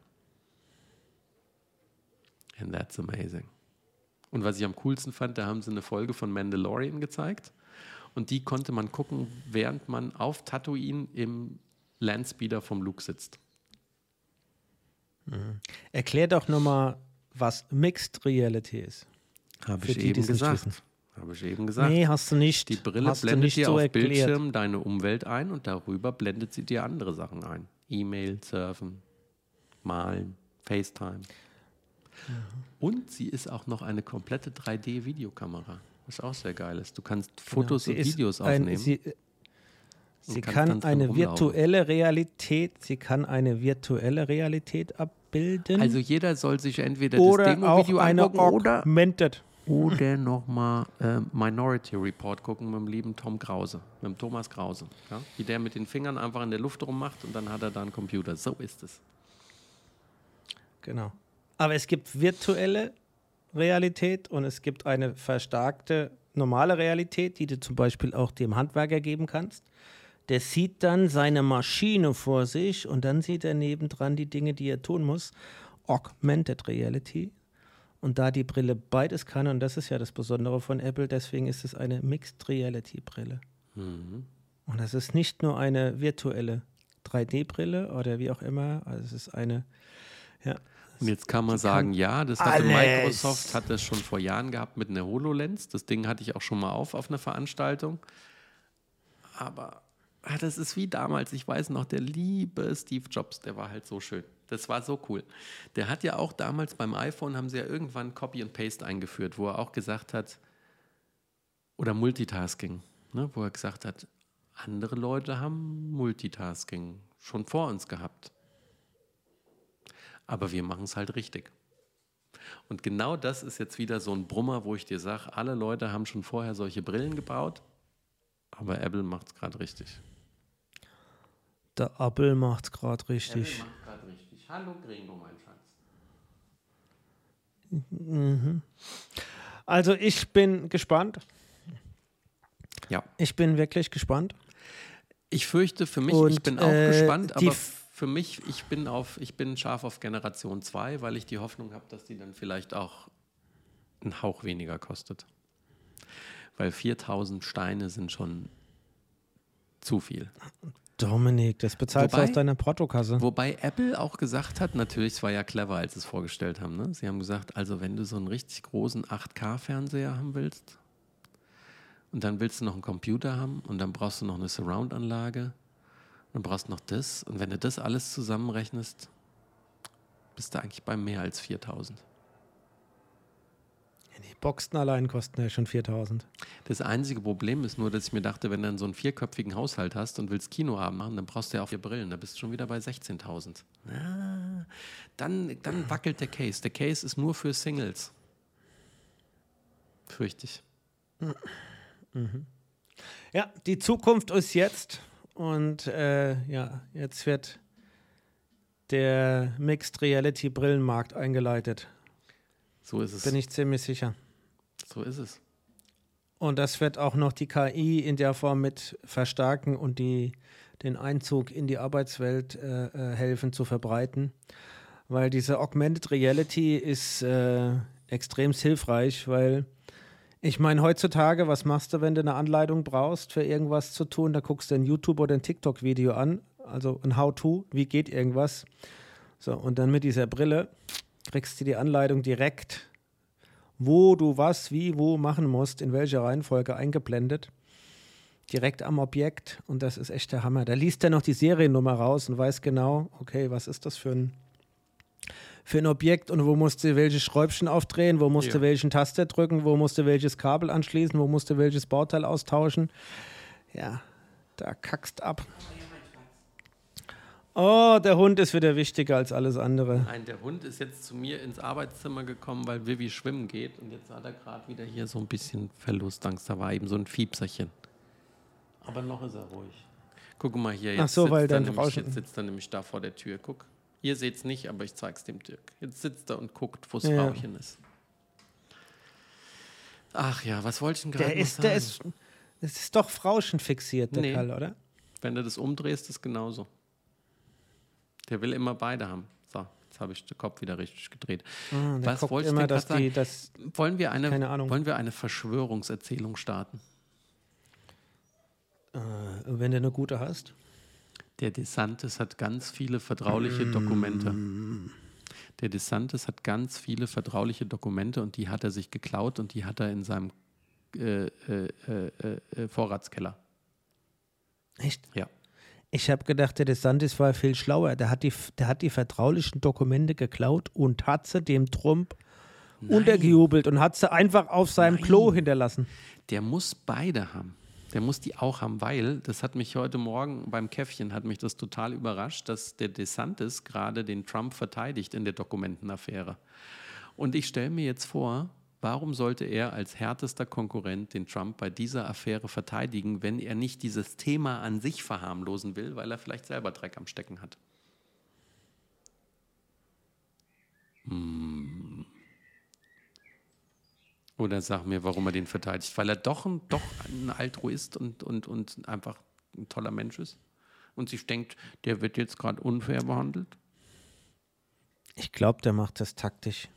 C: And that's amazing. Und was ich am coolsten fand, da haben sie eine Folge von Mandalorian gezeigt und die konnte man gucken, während man auf Tatooine im Landspeeder vom Luke sitzt.
B: Erklär doch nochmal, was Mixed Reality ist.
C: Habe ich
B: die,
C: eben gesagt. Habe ich eben gesagt.
B: Nee, hast du nicht.
C: Die Brille
B: hast
C: blendet
B: nicht
C: dir
B: so
C: auf
B: erklärt.
C: Bildschirm deine Umwelt ein und darüber blendet sie dir andere Sachen ein. E-Mail, Surfen, Malen, FaceTime.
B: Mhm.
C: Und sie ist auch noch eine komplette 3D-Videokamera, was auch sehr geil ist. Du kannst Fotos
B: Sie
C: und Videos
B: ein-
C: aufnehmen.
B: Sie, sie kann eine virtuelle Realität, sie kann eine virtuelle Realität abbilden
C: also jeder soll sich entweder
B: oder
C: das Demo-Video
B: eine
C: angucken oder,
B: augmented.
C: oder nochmal äh, Minority Report gucken mit dem lieben Tom Krause, mit dem Thomas Krause. Ja? Wie der mit den Fingern einfach in der Luft rummacht und dann hat er da einen Computer. So ist es.
B: Genau. Aber es gibt virtuelle Realität und es gibt eine verstärkte normale Realität, die du zum Beispiel auch dem Handwerker geben kannst. Der sieht dann seine Maschine vor sich und dann sieht er nebendran die Dinge, die er tun muss. Augmented Reality. Und da die Brille beides kann, und das ist ja das Besondere von Apple, deswegen ist es eine Mixed Reality Brille.
C: Mhm.
B: Und das ist nicht nur eine virtuelle 3D-Brille oder wie auch immer, also es ist eine, ja,
C: Und jetzt kann man sagen, ja, das hatte. Microsoft, hat das schon vor Jahren gehabt mit einer HoloLens. Das Ding hatte ich auch schon mal auf auf einer Veranstaltung. Aber ah, das ist wie damals, ich weiß noch, der liebe Steve Jobs, der war halt so schön. Das war so cool. Der hat ja auch damals beim iPhone, haben sie ja irgendwann Copy and Paste eingeführt, wo er auch gesagt hat, oder Multitasking, ne, wo er gesagt hat, andere Leute haben Multitasking schon vor uns gehabt. Aber wir machen es halt richtig. Und genau das ist jetzt wieder so ein Brummer, wo ich dir sage, alle Leute haben schon vorher solche Brillen gebaut, aber Apple macht es gerade richtig.
B: der Apple macht es gerade richtig.
C: Apple macht gerade richtig. Hallo Gringo, mein Schatz.
B: Also ich bin gespannt.
C: Ja.
B: Ich bin wirklich gespannt.
C: Ich fürchte für mich, ich
B: Und,
C: bin auch
B: äh,
C: gespannt, aber für mich, ich bin auf, ich bin scharf auf Generation 2, weil ich die Hoffnung habe, dass die dann vielleicht auch einen Hauch weniger kostet. Weil 4000 Steine sind schon zu viel.
B: Dominik, das bezahlst
C: Wobei-
B: du aus deiner Portokasse.
C: Wobei Apple auch gesagt hat, natürlich, es war ja clever, als sie es vorgestellt haben. Ne? Sie haben gesagt, also wenn du so einen richtig großen 8K-Fernseher haben willst und dann willst du noch einen Computer haben und dann brauchst du noch eine Surround-Anlage und brauchst noch das und wenn du das alles zusammenrechnest, bist du eigentlich bei mehr als 4000.
B: Die Boxen allein kosten ja schon 4000.
C: Das einzige Problem ist nur, dass ich mir dachte, wenn du dann so einen vierköpfigen Haushalt hast und willst Kinoabend machen, dann brauchst du ja auch vier Brillen. Da bist du schon wieder bei 16.000. Ah, dann, dann wackelt der Case. Der Case ist nur für Singles. Fürchte ich.
B: Ja, die Zukunft ist jetzt. Und äh, ja, jetzt wird der Mixed Reality Brillenmarkt eingeleitet.
C: So ist es.
B: Bin ich ziemlich sicher.
C: so ist es.
B: Und das wird auch noch die KI in der Form mit verstärken und die, den Einzug in die Arbeitswelt äh, äh, helfen zu verbreiten. Weil diese Augmented Reality ist äh, extrem hilfreich, weil ich meine, heutzutage, was machst du, wenn du eine Anleitung brauchst, für irgendwas zu tun? Da guckst du ein YouTube oder ein TikTok-Video an, also ein How-To, wie geht irgendwas. So, und dann mit dieser Brille kriegst du die Anleitung direkt wo du was, wie, wo machen musst, in welcher Reihenfolge eingeblendet. Direkt am Objekt und das ist echt der Hammer. Da liest er noch die Seriennummer raus und weiß genau, okay, was ist das für ein, für ein Objekt und wo musst du welche Schräubchen aufdrehen, wo musst
C: Ja.
B: du welchen Taster drücken, wo musst du welches Kabel anschließen, wo musst du welches Bauteil austauschen. Ja, da kackst ab. Oh, der Hund ist wieder wichtiger als alles andere.
C: Nein, der Hund ist jetzt zu mir ins Arbeitszimmer gekommen, weil Vivi schwimmen geht. Und jetzt hat er gerade wieder hier so ein bisschen Verlustangst. Da war eben so ein Fiepserchen. Aber noch ist er ruhig. Guck mal hier. Jetzt
B: Ach so,
C: sitzt
B: weil
C: er nämlich, Jetzt sitzt er nämlich da vor der Tür. Guck. Ihr seht es nicht, aber ich zeig's dem Dirk. Jetzt sitzt er und guckt, wo das
B: Ja.
C: Frauchen ist. Ach ja, was wollte ich denn gerade
B: Der ist, der
C: sagen?
B: ist, das ist doch Frauschen fixiert, der
C: Nee.
B: Kerl, oder?
C: Wenn du das umdrehst, ist genauso. Der will immer beide haben. So, jetzt habe ich den Kopf wieder richtig gedreht.
B: Ah,
C: Was wollte ich
B: immer, dass die,
C: sagen?
B: das
C: Wollen wir eine,
B: Keine Ahnung.
C: wollen wir eine Verschwörungserzählung starten?
B: äh, wenn du eine gute hast.
C: Der DeSantis hat ganz viele vertrauliche Dokumente. Der DeSantis hat ganz viele vertrauliche Dokumente und die hat er sich geklaut und die hat er in seinem äh, äh, äh, äh, Vorratskeller.
B: Echt?
C: Ja.
B: Ich habe gedacht, der DeSantis war viel schlauer. Der hat, die, der hat die vertraulichen Dokumente geklaut und hat sie dem Trump untergejubelt und hat sie einfach auf seinem
C: Nein.
B: Klo hinterlassen.
C: Der muss beide haben. Der muss die auch haben, weil das hat mich heute Morgen beim Käffchen hat mich das total überrascht, dass der DeSantis gerade den Trump verteidigt in der Dokumentenaffäre. Und ich stelle mir jetzt vor, warum sollte er als härtester Konkurrent den Trump bei dieser Affäre verteidigen, wenn er nicht dieses Thema an sich verharmlosen will, weil er vielleicht selber Dreck am Stecken hat? Hm. Oder sag mir, warum er den verteidigt. Weil er doch ein, doch ein Altruist und, und, und einfach ein toller Mensch ist. Und sich denkt, der wird jetzt gerade unfair behandelt.
B: Ich glaube, der macht das taktisch.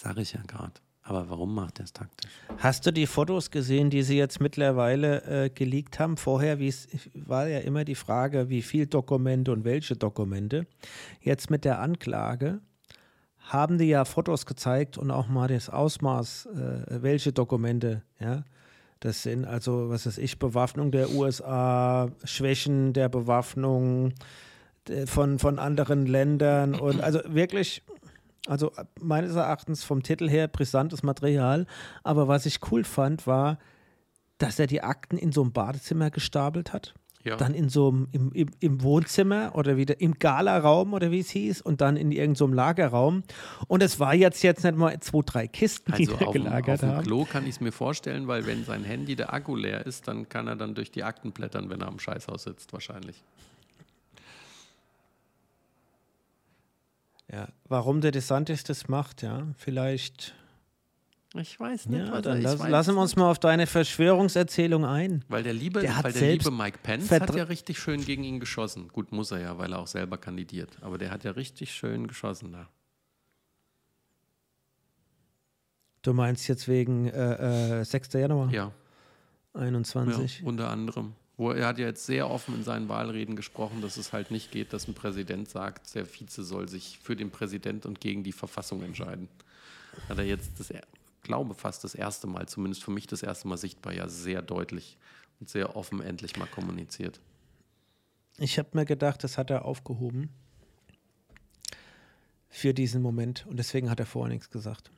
C: Sag ich ja gerade. Aber warum macht er es taktisch?
B: Hast du die Fotos gesehen, die sie jetzt mittlerweile äh, geleakt haben? Vorher war ja immer die Frage, wie viel Dokumente und welche Dokumente. Jetzt mit der Anklage haben die ja Fotos gezeigt und auch mal das Ausmaß, äh, welche Dokumente, ja. Das sind also, was weiß ich, Bewaffnung der USA, Schwächen der Bewaffnung äh, von, von anderen Ländern und also wirklich also äh, meines Erachtens vom Titel her brisantes Material. Aber was ich cool fand, war, dass er die Akten in so einem Badezimmer gestapelt hat.
C: Ja.
B: Dann in so einem im, im, im Wohnzimmer oder wieder im Galaraum oder wie es hieß und dann in irgendeinem so Lagerraum. Und es war jetzt jetzt nicht mal zwei, drei Kisten, die
C: Also
B: da
C: auf, dem- auf
B: gelagert
C: dem
B: haben.
C: Klo kann ich es mir vorstellen, weil wenn sein Handy der Akku leer ist, dann kann er dann durch die Akten blättern, wenn er am Scheißhaus sitzt, wahrscheinlich.
B: Ja, warum der DeSantis das macht, ja, vielleicht.
C: Ich weiß nicht.
B: Ja, dann lass,
C: weiß
B: lassen wir uns
C: nicht.
B: mal auf deine Verschwörungserzählung ein.
C: Weil der liebe,
B: Der hat
C: weil der liebe Mike Pence hat ja richtig schön gegen ihn geschossen. Gut, muss er ja, weil er auch selber kandidiert. Aber der hat ja richtig schön geschossen da.
B: Du meinst jetzt wegen äh, äh, 6. Januar
C: Ja, ja
B: 21.
C: unter anderem. Wo er hat ja jetzt sehr offen in seinen Wahlreden gesprochen, dass es halt nicht geht, dass ein Präsident sagt, der Vize soll sich für den Präsident und gegen die Verfassung entscheiden. Hat er jetzt das, glaube fast das erste Mal, zumindest für mich das erste Mal sichtbar, ja sehr deutlich und sehr offen endlich mal kommuniziert.
B: Ich habe mir gedacht, das hat er aufgehoben für diesen Moment und deswegen hat er vorher nichts gesagt.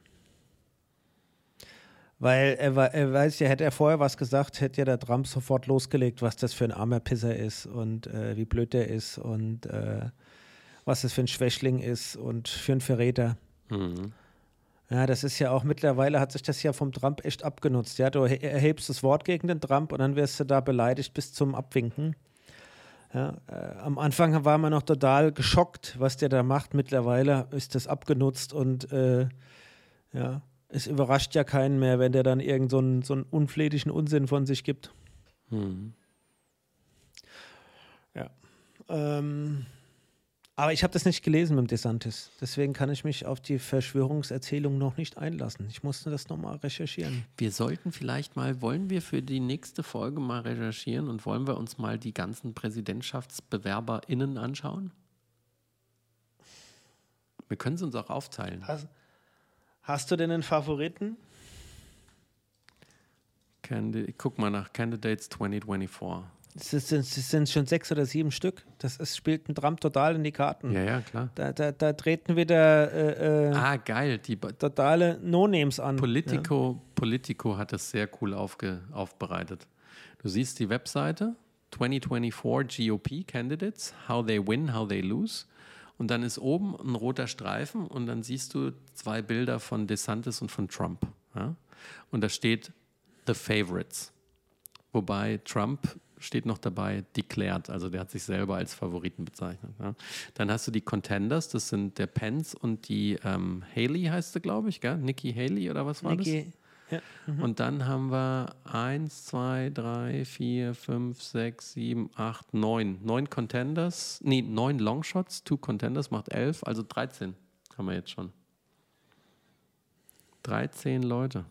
B: Weil er, er weiß ja, hätte er vorher was gesagt, hätte ja der Trump sofort losgelegt, was das für ein armer Pisser ist und äh, wie blöd der ist und äh, was das für ein Schwächling ist und für ein Verräter.
C: Mhm.
B: Ja, das ist ja auch mittlerweile hat sich das ja vom Trump echt abgenutzt. Ja, du he- erhebst das Wort gegen den Trump und dann wirst du da beleidigt bis zum Abwinken. Ja, äh, am Anfang war man noch total geschockt, was der da macht. Mittlerweile ist das abgenutzt und äh, ja, es überrascht ja keinen mehr, wenn der dann irgend so einen, so einen unflätigen Unsinn von sich gibt.
C: Mhm.
B: Ja. Ähm, aber ich habe das nicht gelesen mit dem DeSantis. Deswegen kann ich mich auf die Verschwörungserzählung noch nicht einlassen. Ich musste das nochmal recherchieren.
C: Wir sollten vielleicht mal, wollen wir für die nächste Folge mal recherchieren und wollen wir uns mal die ganzen PräsidentschaftsbewerberInnen anschauen? Wir können es uns auch aufteilen.
B: Hast, hast du denn einen Favoriten?
C: Candi guck mal nach Candidates 2024.
B: Es sind, es sind schon sechs oder sieben Stück. Das ist, spielt ein Trump total in die Karten.
C: Ja, ja, klar.
B: Da, da, da treten wieder äh, äh,
C: Ah, geil. Die
B: totale No-Names an.
C: Politico, Politico hat das sehr cool aufge, aufbereitet. Du siehst die Webseite 2024 GOP Candidates, how they win, how they lose. Und dann ist oben ein roter Streifen und dann siehst du zwei Bilder von DeSantis und von Trump. Ja? Und da steht The Favorites. Wobei Trump steht noch dabei declared, also der hat sich selber als Favoriten bezeichnet. Ja. Dann hast du die Contenders, das sind der Pence und die ähm, Haley heißt sie, glaube ich, gell? Nikki Haley oder was war
B: Niki,
C: das? Und dann haben wir eins, zwei, drei, vier, fünf, sechs, sieben, acht, neun. Neun Contenders, nee, neun Longshots, two Contenders macht elf, also 13 haben wir jetzt schon. 13 Leute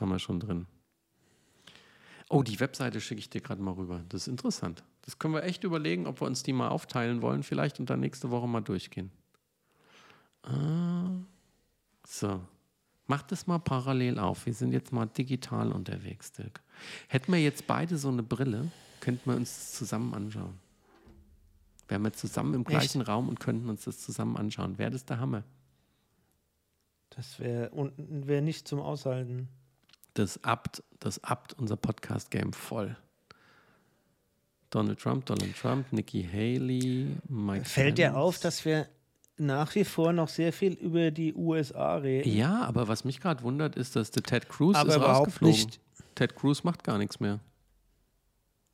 C: haben wir schon drin. Oh, die Webseite schicke ich dir gerade mal rüber. Das ist interessant. Das können wir echt überlegen, ob wir uns die mal aufteilen wollen, vielleicht und dann nächste Woche mal durchgehen. Ah, so. Mach das mal parallel auf. Wir sind jetzt mal digital unterwegs, Dirk. Hätten wir jetzt beide so eine Brille, könnten wir uns das zusammen anschauen. Wären wir zusammen im gleichen Raum und könnten uns das zusammen anschauen. Wäre das der Hammer?
B: Das wäre wär nicht zum Aushalten.
C: Das abt, das abt unser Podcast-Game voll. Donald Trump, Donald Trump, Nikki Haley, Mike
B: Fällt dir
C: Pence.
B: auf, dass wir nach wie vor noch sehr viel über die USA reden?
C: Ja, aber was mich gerade wundert, ist, dass der Ted Cruz
B: Aber
C: ist
B: überhaupt
C: rausgeflogen.
B: nicht.
C: Ted Cruz macht gar nichts mehr.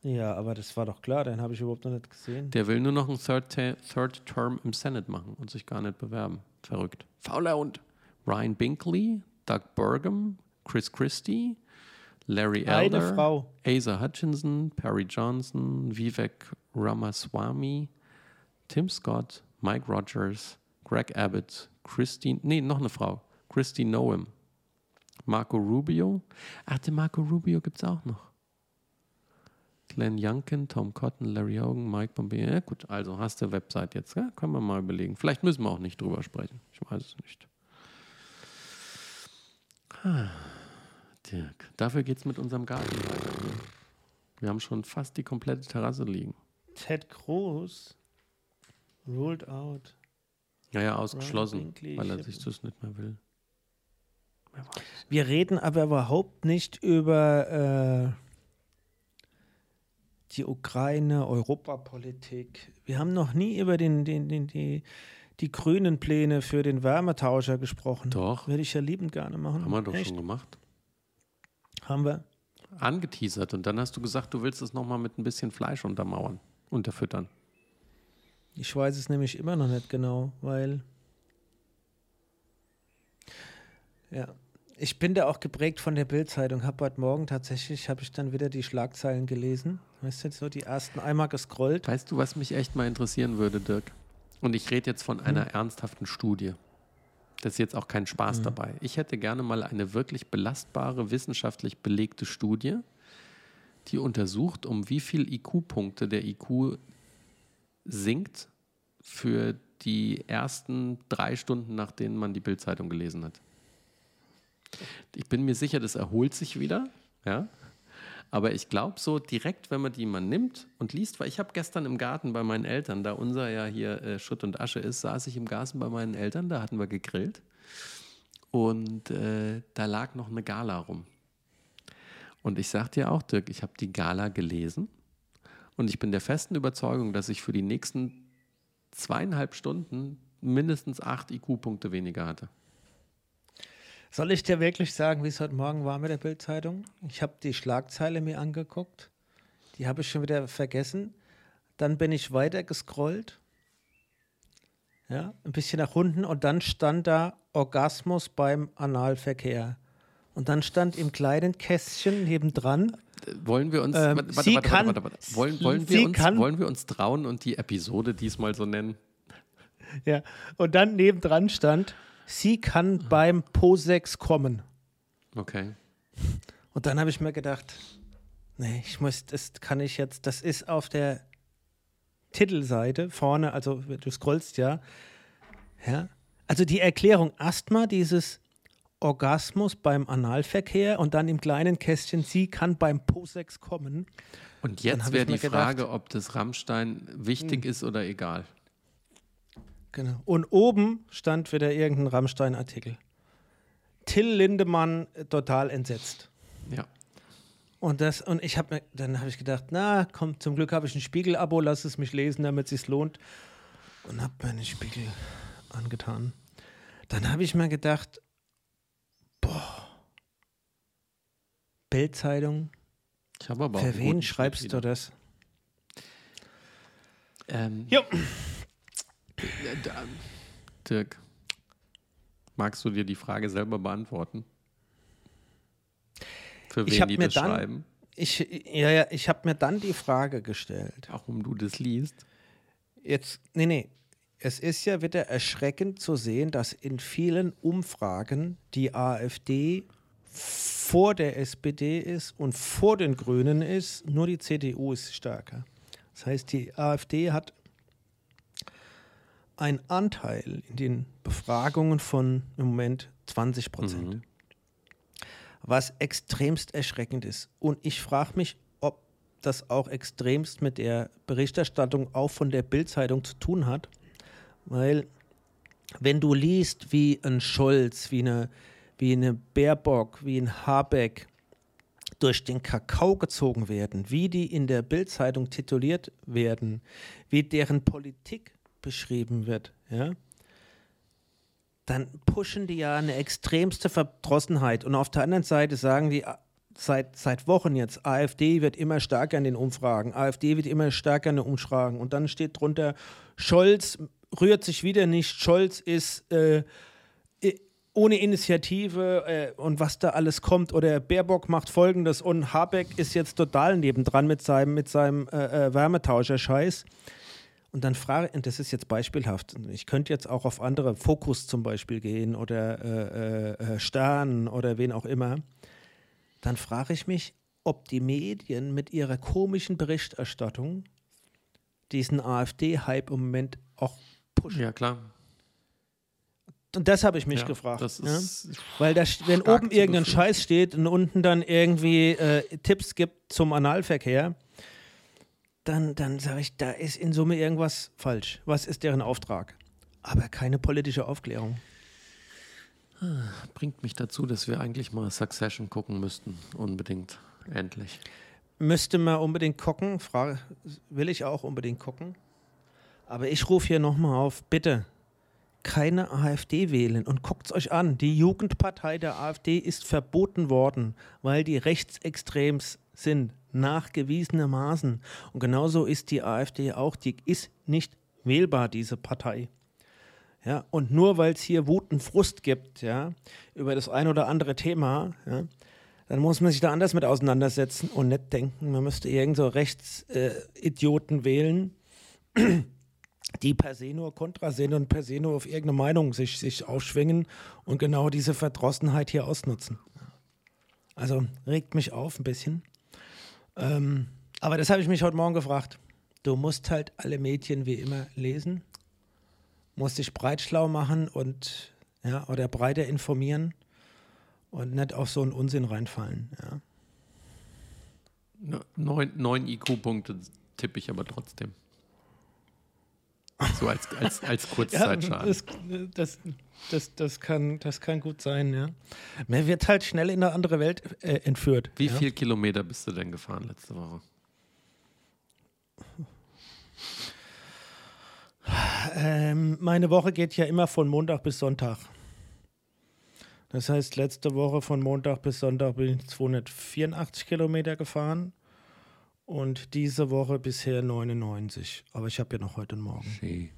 B: Ja, aber das war doch klar, den habe ich überhaupt noch nicht gesehen.
C: Der will nur noch einen Third, Te- Third Term im Senate machen und sich gar nicht bewerben. Verrückt. Fauler Hund. Ryan Binkley, Doug Burgum, Chris Christie, Larry
B: Eine
C: Elder,
B: Frau.
C: Asa Hutchinson, Perry Johnson, Vivek Ramaswamy, Tim Scott, Mike Rogers, Greg Abbott, Christine, nee, noch eine Frau, Christy Noem, Marco Rubio. Ach, den Marco Rubio gibt es auch noch. Glenn Youngkin, Tom Cotton, Larry Hogan, Mike Pompeo. Ja, gut, also hast du Website jetzt, ja? können wir mal überlegen. Vielleicht müssen wir auch nicht drüber sprechen. Ich weiß es nicht. Ah, Dirk, dafür geht es mit unserem Garten weiter. ne? Wir haben schon fast die komplette Terrasse liegen.
B: Ted Cruz ruled out.
C: Ja, ja, ausgeschlossen, weil er sich das nicht mehr will.
B: Wir reden aber überhaupt nicht über äh, die Ukraine, Europapolitik. Wir haben noch nie über den, den, den, die, die grünen Pläne für den Wärmetauscher gesprochen.
C: Doch,
B: Würde ich ja liebend gerne machen.
C: haben wir doch
B: Echt?
C: schon gemacht.
B: Haben wir?
C: Angeteasert und dann hast du gesagt, du willst es nochmal mit ein bisschen Fleisch untermauern, unterfüttern.
B: Ich weiß es nämlich immer noch nicht genau, weil Ja. Ich bin da auch geprägt von der Bildzeitung. Hab heute Morgen tatsächlich, habe ich dann wieder die Schlagzeilen gelesen. Weißt du, so die ersten einmal gescrollt.
C: Weißt du, was mich echt mal interessieren würde, Dirk? Und ich rede jetzt von einer ernsthaften Studie. Das ist jetzt auch kein Spaß dabei. Ich hätte gerne mal eine wirklich belastbare, wissenschaftlich belegte Studie, die untersucht, um wie viel IQ-Punkte der IQ sinkt für die ersten drei Stunden, nach denen man die Bildzeitung gelesen hat. Ich bin mir sicher, das erholt sich wieder, ja. Aber ich glaube so direkt, wenn man die mal nimmt und liest, weil ich habe gestern im Garten bei meinen Eltern, da unser ja hier äh, Schutt und Asche ist, saß ich im Garten bei meinen Eltern, da hatten wir gegrillt und äh, da lag noch eine Gala rum. Und ich sag dir auch, Dirk, ich habe die Gala gelesen und ich bin der festen Überzeugung, dass ich für die nächsten zweieinhalb Stunden mindestens acht IQ-Punkte weniger hatte.
B: Soll ich dir wirklich sagen, wie es heute Morgen war mit der Bildzeitung? Ich habe die Schlagzeile mir angeguckt. Die habe ich schon wieder vergessen. Dann bin ich weiter gescrollt. Ja, ein bisschen nach unten und dann stand da Orgasmus beim Analverkehr. Und dann stand im kleinen Kästchen nebendran,
C: Wollen wir uns,
B: Ähm,
C: warte,
B: sie
C: warte,
B: kann-
C: warte, warte, warte. Wollen, wollen, wir uns,
B: kann-
C: wollen wir uns trauen und die Episode diesmal so nennen?
B: ja, und dann nebendran stand, sie kann beim Posex kommen.
C: Okay.
B: Und dann habe ich mir gedacht, nee, ich muss, das kann ich jetzt, das ist auf der Titelseite vorne, also du scrollst ja, ja. Also die Erklärung erstmal dieses Orgasmus beim Analverkehr und dann im kleinen Kästchen, sie kann beim Posex kommen.
C: Und jetzt wäre die
B: gedacht-
C: Frage, ob das Rammstein wichtig ist oder egal.
B: Genau. Und oben stand wieder irgendein Rammstein-Artikel. Till Lindemann äh, total entsetzt.
C: Ja.
B: Und das, und ich habe mir, dann habe ich gedacht, na, komm, zum Glück habe ich ein Spiegel-Abo, lass es mich lesen, damit es sich lohnt. Und habe mir einen Spiegel angetan. Dann habe ich mir gedacht, boah, Bildzeitung,
C: Ich habe aber
B: für wen schreibst du das?
C: Ähm,
B: Jo.
C: äh, Dirk, magst du dir die Frage selber beantworten? Für wen die
B: mir
C: das
B: dann-
C: schreiben?
B: Ich, ja, ja, ich habe mir dann die Frage gestellt.
C: Warum du das liest?
B: Jetzt, nee, nee. Es ist ja wieder erschreckend zu sehen, dass in vielen Umfragen die AfD vor der SPD ist und vor den Grünen ist, nur die CDU ist stärker. Das heißt, die AfD hat einen Anteil in den Befragungen von im Moment 20 Prozent was extremst erschreckend ist. Und ich frage mich, ob das auch extremst mit der Berichterstattung auch von der Bildzeitung zu tun hat, weil wenn du liest, wie ein Scholz, wie eine, wie eine Baerbock, wie ein Habeck durch den Kakao gezogen werden, wie die in der Bildzeitung tituliert werden, wie deren Politik beschrieben wird, ja, dann pushen die ja eine extremste Verdrossenheit. Und auf der anderen Seite sagen die äh, seit, seit Wochen jetzt, AfD wird immer stärker in den Umfragen, AfD wird immer stärker in den Umfragen. Und dann steht drunter, Scholz rührt sich wieder nicht, Scholz ist äh, ohne Initiative äh, und was da alles kommt. Oder Baerbock macht folgendes und Habeck ist jetzt total nebendran mit seinem, mit seinem äh, äh, Wärmetauscher-Scheiß. Und dann frage und das ist jetzt beispielhaft. Ich könnte jetzt auch auf andere Fokus zum Beispiel gehen oder äh, äh, äh, Stern oder wen auch immer. Dann frage ich mich, ob die Medien mit ihrer komischen Berichterstattung diesen AfD-Hype im Moment auch pushen.
C: Ja, klar.
B: Und das habe ich mich
C: ja,
B: gefragt. Ja? Weil da, wenn oben irgendein. Scheiß steht und unten dann irgendwie äh, Tipps gibt zum Analverkehr, dann, dann sage ich, da ist in Summe irgendwas falsch. Was ist deren Auftrag? Aber keine politische Aufklärung.
C: bringt mich dazu, dass wir eigentlich mal Succession gucken müssten. Unbedingt. Endlich.
B: Müsste man unbedingt gucken, Frage, will ich auch unbedingt gucken. Aber ich rufe hier nochmal auf, bitte keine AfD wählen und guckt es euch an. Die Jugendpartei der AfD ist verboten worden, weil die rechtsextrems sind, nachgewiesenermaßen. Und genauso ist die AfD auch, die ist nicht wählbar, diese Partei. Ja, und nur weil es hier Wut und Frust gibt, ja, über das ein oder andere Thema, ja, dann muss man sich da anders mit auseinandersetzen und nicht denken, man müsste irgend so Rechtsidioten äh, wählen, die per se nur kontra sind und per se nur auf irgendeine Meinung sich, sich aufschwingen und genau diese Verdrossenheit hier ausnutzen. Also regt mich auf ein bisschen. Ähm, aber das habe ich mich heute Morgen gefragt. Du musst halt alle Mädchen wie immer lesen, musst dich breitschlau machen und ja, oder breiter informieren und nicht auf so einen Unsinn reinfallen. Ja.
C: Neun, neun IQ-Punkte tippe ich aber trotzdem. So als, als, als Kurzzeitschaden. [laughs]
B: Ja, das, das, das, das, kann, das kann gut sein, ja. Man wird halt schnell in eine andere Welt äh, entführt.
C: Wie
B: ja?
C: viel Kilometer bist du denn gefahren letzte Woche?
B: Ähm, meine Woche geht ja immer von Montag bis Sonntag. Das heißt, letzte Woche von Montag bis Sonntag bin ich 284 Kilometer gefahren und diese Woche bisher 99. Aber ich habe ja noch heute morgen.
C: Schön.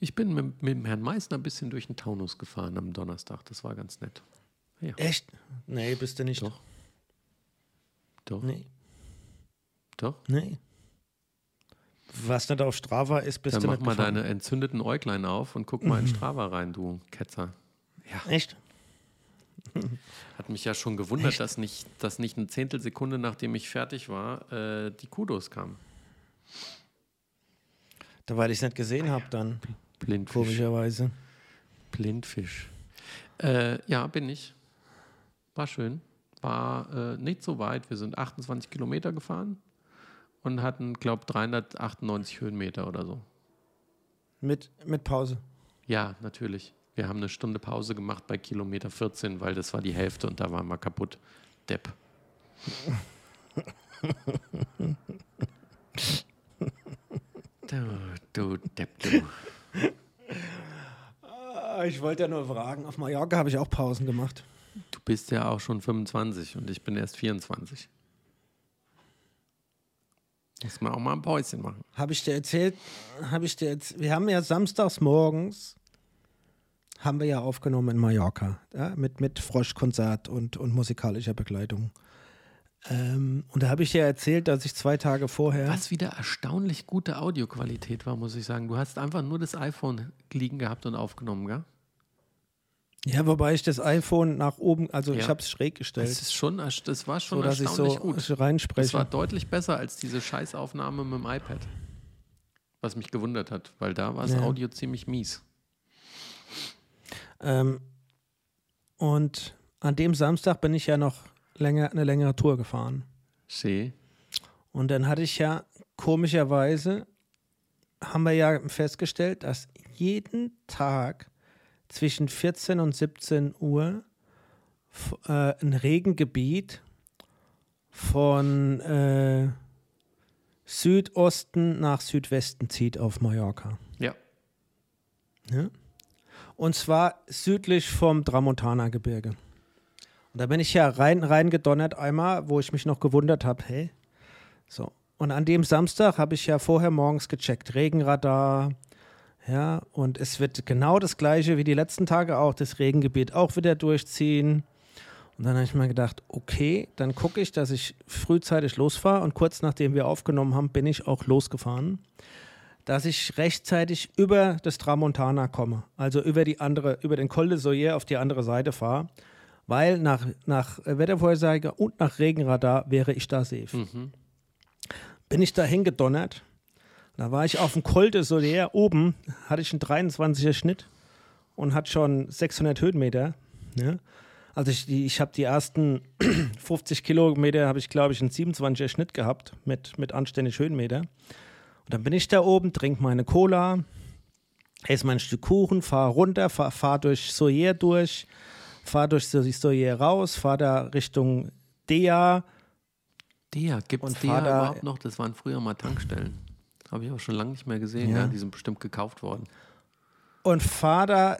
C: Ich bin mit, mit dem Herrn Meissner ein bisschen durch den Taunus gefahren am Donnerstag. Das war ganz nett.
B: Ja. Echt? Nee, bist du nicht.
C: Doch. Doch.
B: Nee.
C: Doch?
B: Nee. Was nicht auf Strava ist, bist
C: Dann
B: du
C: mach
B: nicht
C: mal
B: gefahren.
C: deine entzündeten Äuglein auf und guck mal in [laughs] Strava rein, du Ketzer. Ja.
B: Echt? [laughs]
C: Hat mich ja schon gewundert, dass nicht, dass nicht eine Zehntelsekunde, nachdem ich fertig war, äh, die Kudos kam.
B: Da, weil ich es nicht gesehen habe dann,
C: Blindfisch.
B: komischerweise.
C: Blindfisch. Äh, ja, bin ich. War schön. War äh, nicht so weit. Wir sind 28 Kilometer gefahren und hatten, glaube ich, 398 Höhenmeter oder so.
B: Mit, mit Pause.
C: Ja, natürlich. Wir haben eine Stunde Pause gemacht bei Kilometer 14, weil das war die Hälfte und da waren wir kaputt. Depp. [laughs] du, du Depp, du.
B: Ah, Ich wollte ja nur fragen, auf Mallorca habe ich auch Pausen gemacht.
C: Du bist ja auch schon 25 und ich bin erst 24. Muss man auch mal ein Päuschen machen.
B: Habe ich dir erzählt, habe ich dir jetzt, wir haben ja samstags morgens, haben wir ja aufgenommen in Mallorca, ja, mit, mit Froschkonzert und, und musikalischer Begleitung. Ähm, und da habe ich dir erzählt, dass ich zwei Tage vorher,
C: Was wieder erstaunlich gute Audioqualität war, muss ich sagen. Du hast einfach nur das iPhone liegen gehabt und aufgenommen, gell?
B: ja, wobei ich das iPhone nach oben, also ich
C: Ja.
B: habe es schräg gestellt,
C: Das, ist schon, das war schon
B: so dass ich
C: erstaunlich
B: so
C: gut. Das war deutlich besser als diese Scheißaufnahme mit dem iPad. Was mich gewundert hat, weil da war das
B: Ja.
C: Audio ziemlich mies.
B: Ähm, und an dem Samstag bin ich ja noch länger, eine längere Tour gefahren.
C: See.
B: Und dann hatte ich ja komischerweise, haben wir ja festgestellt, dass jeden Tag zwischen 14 und 17 Uhr äh, ein Regengebiet von äh, Südosten nach Südwesten zieht auf Mallorca.
C: Ja.
B: Ja? Und zwar südlich vom Tramontana-Gebirge. Und da bin ich ja rein, reingedonnert einmal, wo ich mich noch gewundert habe, hey, so. Und an dem Samstag habe ich ja vorher morgens gecheckt, Regenradar, ja, und es wird genau das gleiche wie die letzten Tage auch, das Regengebiet auch wieder durchziehen. Und dann habe ich mir gedacht, okay, dann gucke ich, dass ich frühzeitig losfahre und kurz nachdem wir aufgenommen haben, bin ich auch losgefahren dass ich rechtzeitig über das Tramontana komme, also über die andere, über den Col de Soyer auf die andere Seite fahre, weil nach, nach Wettervorhersage und nach Regenradar wäre ich da safe.
C: Mhm.
B: Bin ich da hingedonnert, da war ich auf dem Col de Soyer oben, hatte ich einen 23er Schnitt und hat schon 600 Höhenmeter. Ja? Also ich, ich habe die ersten [clears throat] 50 Kilometer, habe ich glaube ich einen 27er Schnitt gehabt mit, mit anständig Höhenmeter. Und dann bin ich da oben, trinke meine Cola, esse mein Stück Kuchen, fahre runter, fahre fahr durch Soyer durch, fahre durch so- Soyer raus, fahre da Richtung Dea.
C: Der, gibt es
B: fahr da-
C: überhaupt noch? Das waren früher mal Tankstellen. Habe ich auch schon lange nicht mehr gesehen.
B: Ja.
C: Ja. die sind bestimmt gekauft worden.
B: und fahre da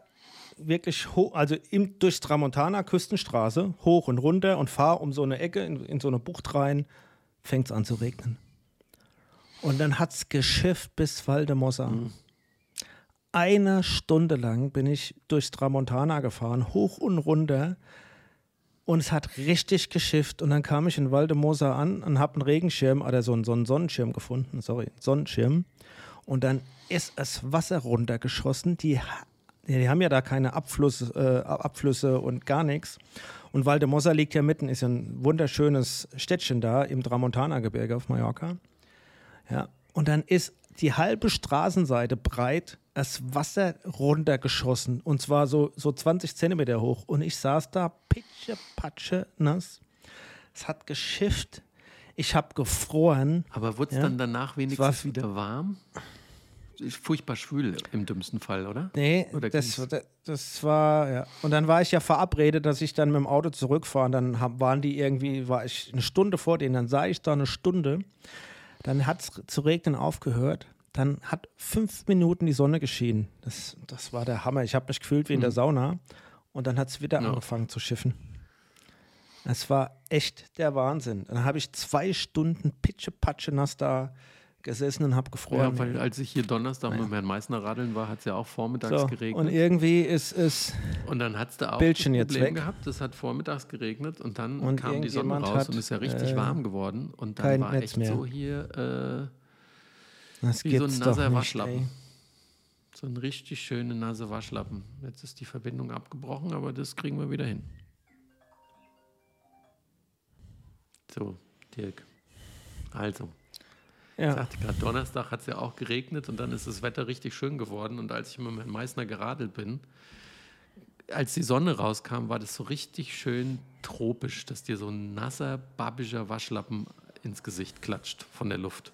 B: wirklich hoch, also im, durchs Tramontana, Küstenstraße, hoch und runter und fahre um so eine Ecke in, in so eine Bucht rein, fängt es an zu regnen. Und dann hat es geschifft bis Valdemossa. eine Stunde lang bin ich durchs Tramontana gefahren, hoch und runter. Und es hat richtig geschifft. Und dann kam ich in Waldemoser an und habe einen Regenschirm oder so einen, so einen Sonnenschirm gefunden. Sorry, Sonnenschirm. Und dann ist das Wasser runtergeschossen. Die, die haben ja da keine Abfluss, äh, Abflüsse und gar nichts. Und Valdemossa liegt ja mitten, ist ja ein wunderschönes Städtchen da im Tramontana-Gebirge auf Mallorca. Ja, und dann ist die halbe Straßenseite breit das Wasser runtergeschossen und zwar so, so 20 Zentimeter hoch. Und ich saß da, pitsche, patsche, nass. Es hat geschifft. Ich habe gefroren.
C: Aber wurde es
B: Ja.
C: dann danach wenigstens wieder warm? Ist furchtbar schwül im dümmsten Fall, oder?
B: Nee,
C: Oder
B: das, das, war, ja. Und dann war ich ja verabredet, dass ich dann mit dem Auto zurückfahre. Und dann hab, waren die irgendwie, war ich eine Stunde vor denen. Dann sah ich da eine Stunde. Dann hat es zu regnen aufgehört. Dann hat fünf Minuten die Sonne geschienen. Das, das war der Hammer. Ich habe mich gefühlt wie in der Sauna. Und dann hat es wieder
C: Mhm. Ja.
B: angefangen zu schiffen. Es war echt der Wahnsinn. Dann habe ich zwei Stunden pitche-patsche nass da gesessen und habe gefroren.
C: Ja, weil als ich hier Donnerstag mit Herrn Meissner radeln war, hat es ja auch vormittags
B: so,
C: geregnet.
B: und irgendwie ist es
C: Und dann hat es da auch
B: Bildchen
C: das
B: jetzt
C: Problem
B: weg.
C: gehabt, es hat vormittags geregnet und dann
B: Und
C: kam die Sonne raus
B: hat,
C: und ist ja richtig
B: äh,
C: warm geworden. Und dann war
B: Netz
C: echt
B: mehr.
C: so hier
B: Das
C: Wie so ein nasser Waschlappen.
B: ey.
C: äh, so ein richtig schöner nasse Waschlappen. Jetzt ist die Verbindung abgebrochen, aber das kriegen wir wieder hin. So, Dirk. Also, ich
B: Ja.
C: sagte gerade, Donnerstag hat es ja auch geregnet und dann ist das Wetter richtig schön geworden. Und als ich mit Herrn Meißner geradelt bin, als die Sonne rauskam, war das so richtig schön tropisch, dass dir so ein nasser, babbischer Waschlappen ins Gesicht klatscht von der Luft.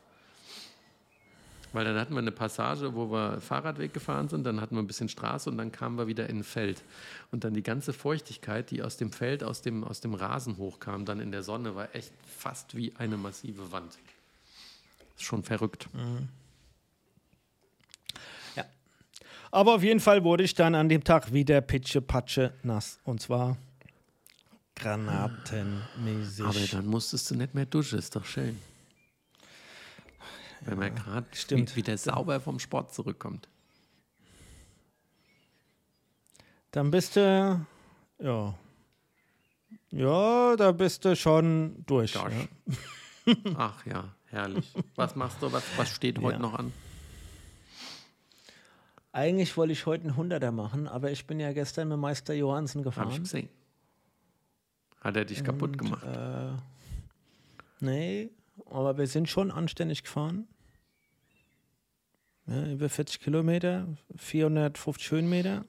C: Weil dann hatten wir eine Passage, wo wir Fahrradweg gefahren sind, dann hatten wir ein bisschen Straße und dann kamen wir wieder in ein Feld. Und dann die ganze Feuchtigkeit, die aus dem Feld, aus dem, aus dem Rasen hochkam, dann in der Sonne, war echt fast wie eine massive Wand. Ist schon verrückt.
B: Aber auf jeden Fall wurde ich dann an dem Tag wieder pitsche-patsche nass. Und zwar granatenmäßig.
C: Aber dann musstest du nicht mehr duschen, ist doch schön. Wenn man gerade wieder sauber vom Sport zurückkommt.
B: Dann bist du, ja. Ja, da bist du schon durch.
C: Gosh.
B: Ja.
C: Ach ja, herrlich. Was machst du? Was, was steht heute
B: Ja.
C: noch an?
B: Eigentlich wollte ich heute einen Hunderter machen, aber ich bin ja gestern mit Meister Johansen
C: Habe ich
B: gefahren.
C: gesehen. Hat er dich kaputt gemacht?
B: Äh, nee, aber wir sind schon anständig gefahren. Ja, über 40 Kilometer, 450 Höhenmeter.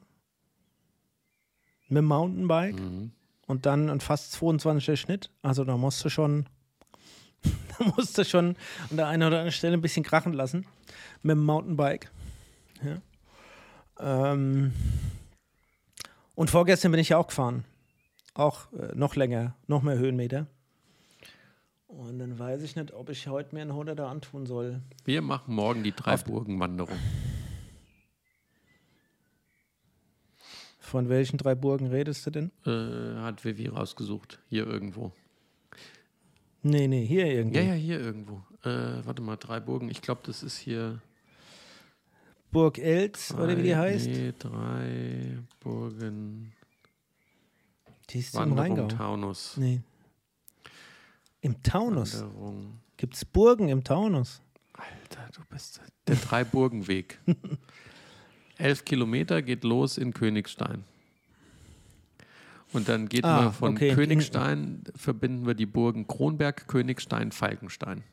B: Mit dem Mountainbike.
C: Mhm.
B: Und dann ein fast 22er Schnitt. Also da musst du schon, [laughs] da musst du schon an der einen oder anderen Stelle ein bisschen krachen lassen. Mit dem Mountainbike. Ja. Ähm, und vorgestern bin ich ja auch gefahren. Auch äh, noch länger, noch mehr Höhenmeter. Und dann weiß ich nicht, ob ich heute mir einen 100er antun soll.
C: Wir machen morgen die Dreiburgenwanderung.
B: Von welchen drei Burgen redest du denn?
C: Äh, hat Vivi rausgesucht. Hier irgendwo.
B: Nee, nee, hier irgendwo.
C: Ja, ja, hier irgendwo. Äh, warte mal, drei Burgen. Ich glaube, das ist hier.
B: Burg Elz, oder wie die
C: drei-
B: heißt.
C: Nee, drei Burgen.
B: Die ist im
C: Wanderung
B: Rheingau.
C: Taunus.
B: Nee. Im Taunus.
C: Wanderung.
B: Gibt es Burgen im Taunus?
C: Alter, du bist der Dreiburgenweg. [laughs] Elf Kilometer geht los in Königstein. Und dann geht
B: Ah,
C: man von
B: okay.
C: Königstein, verbinden wir die Burgen Kronberg, Königstein, Falkenstein.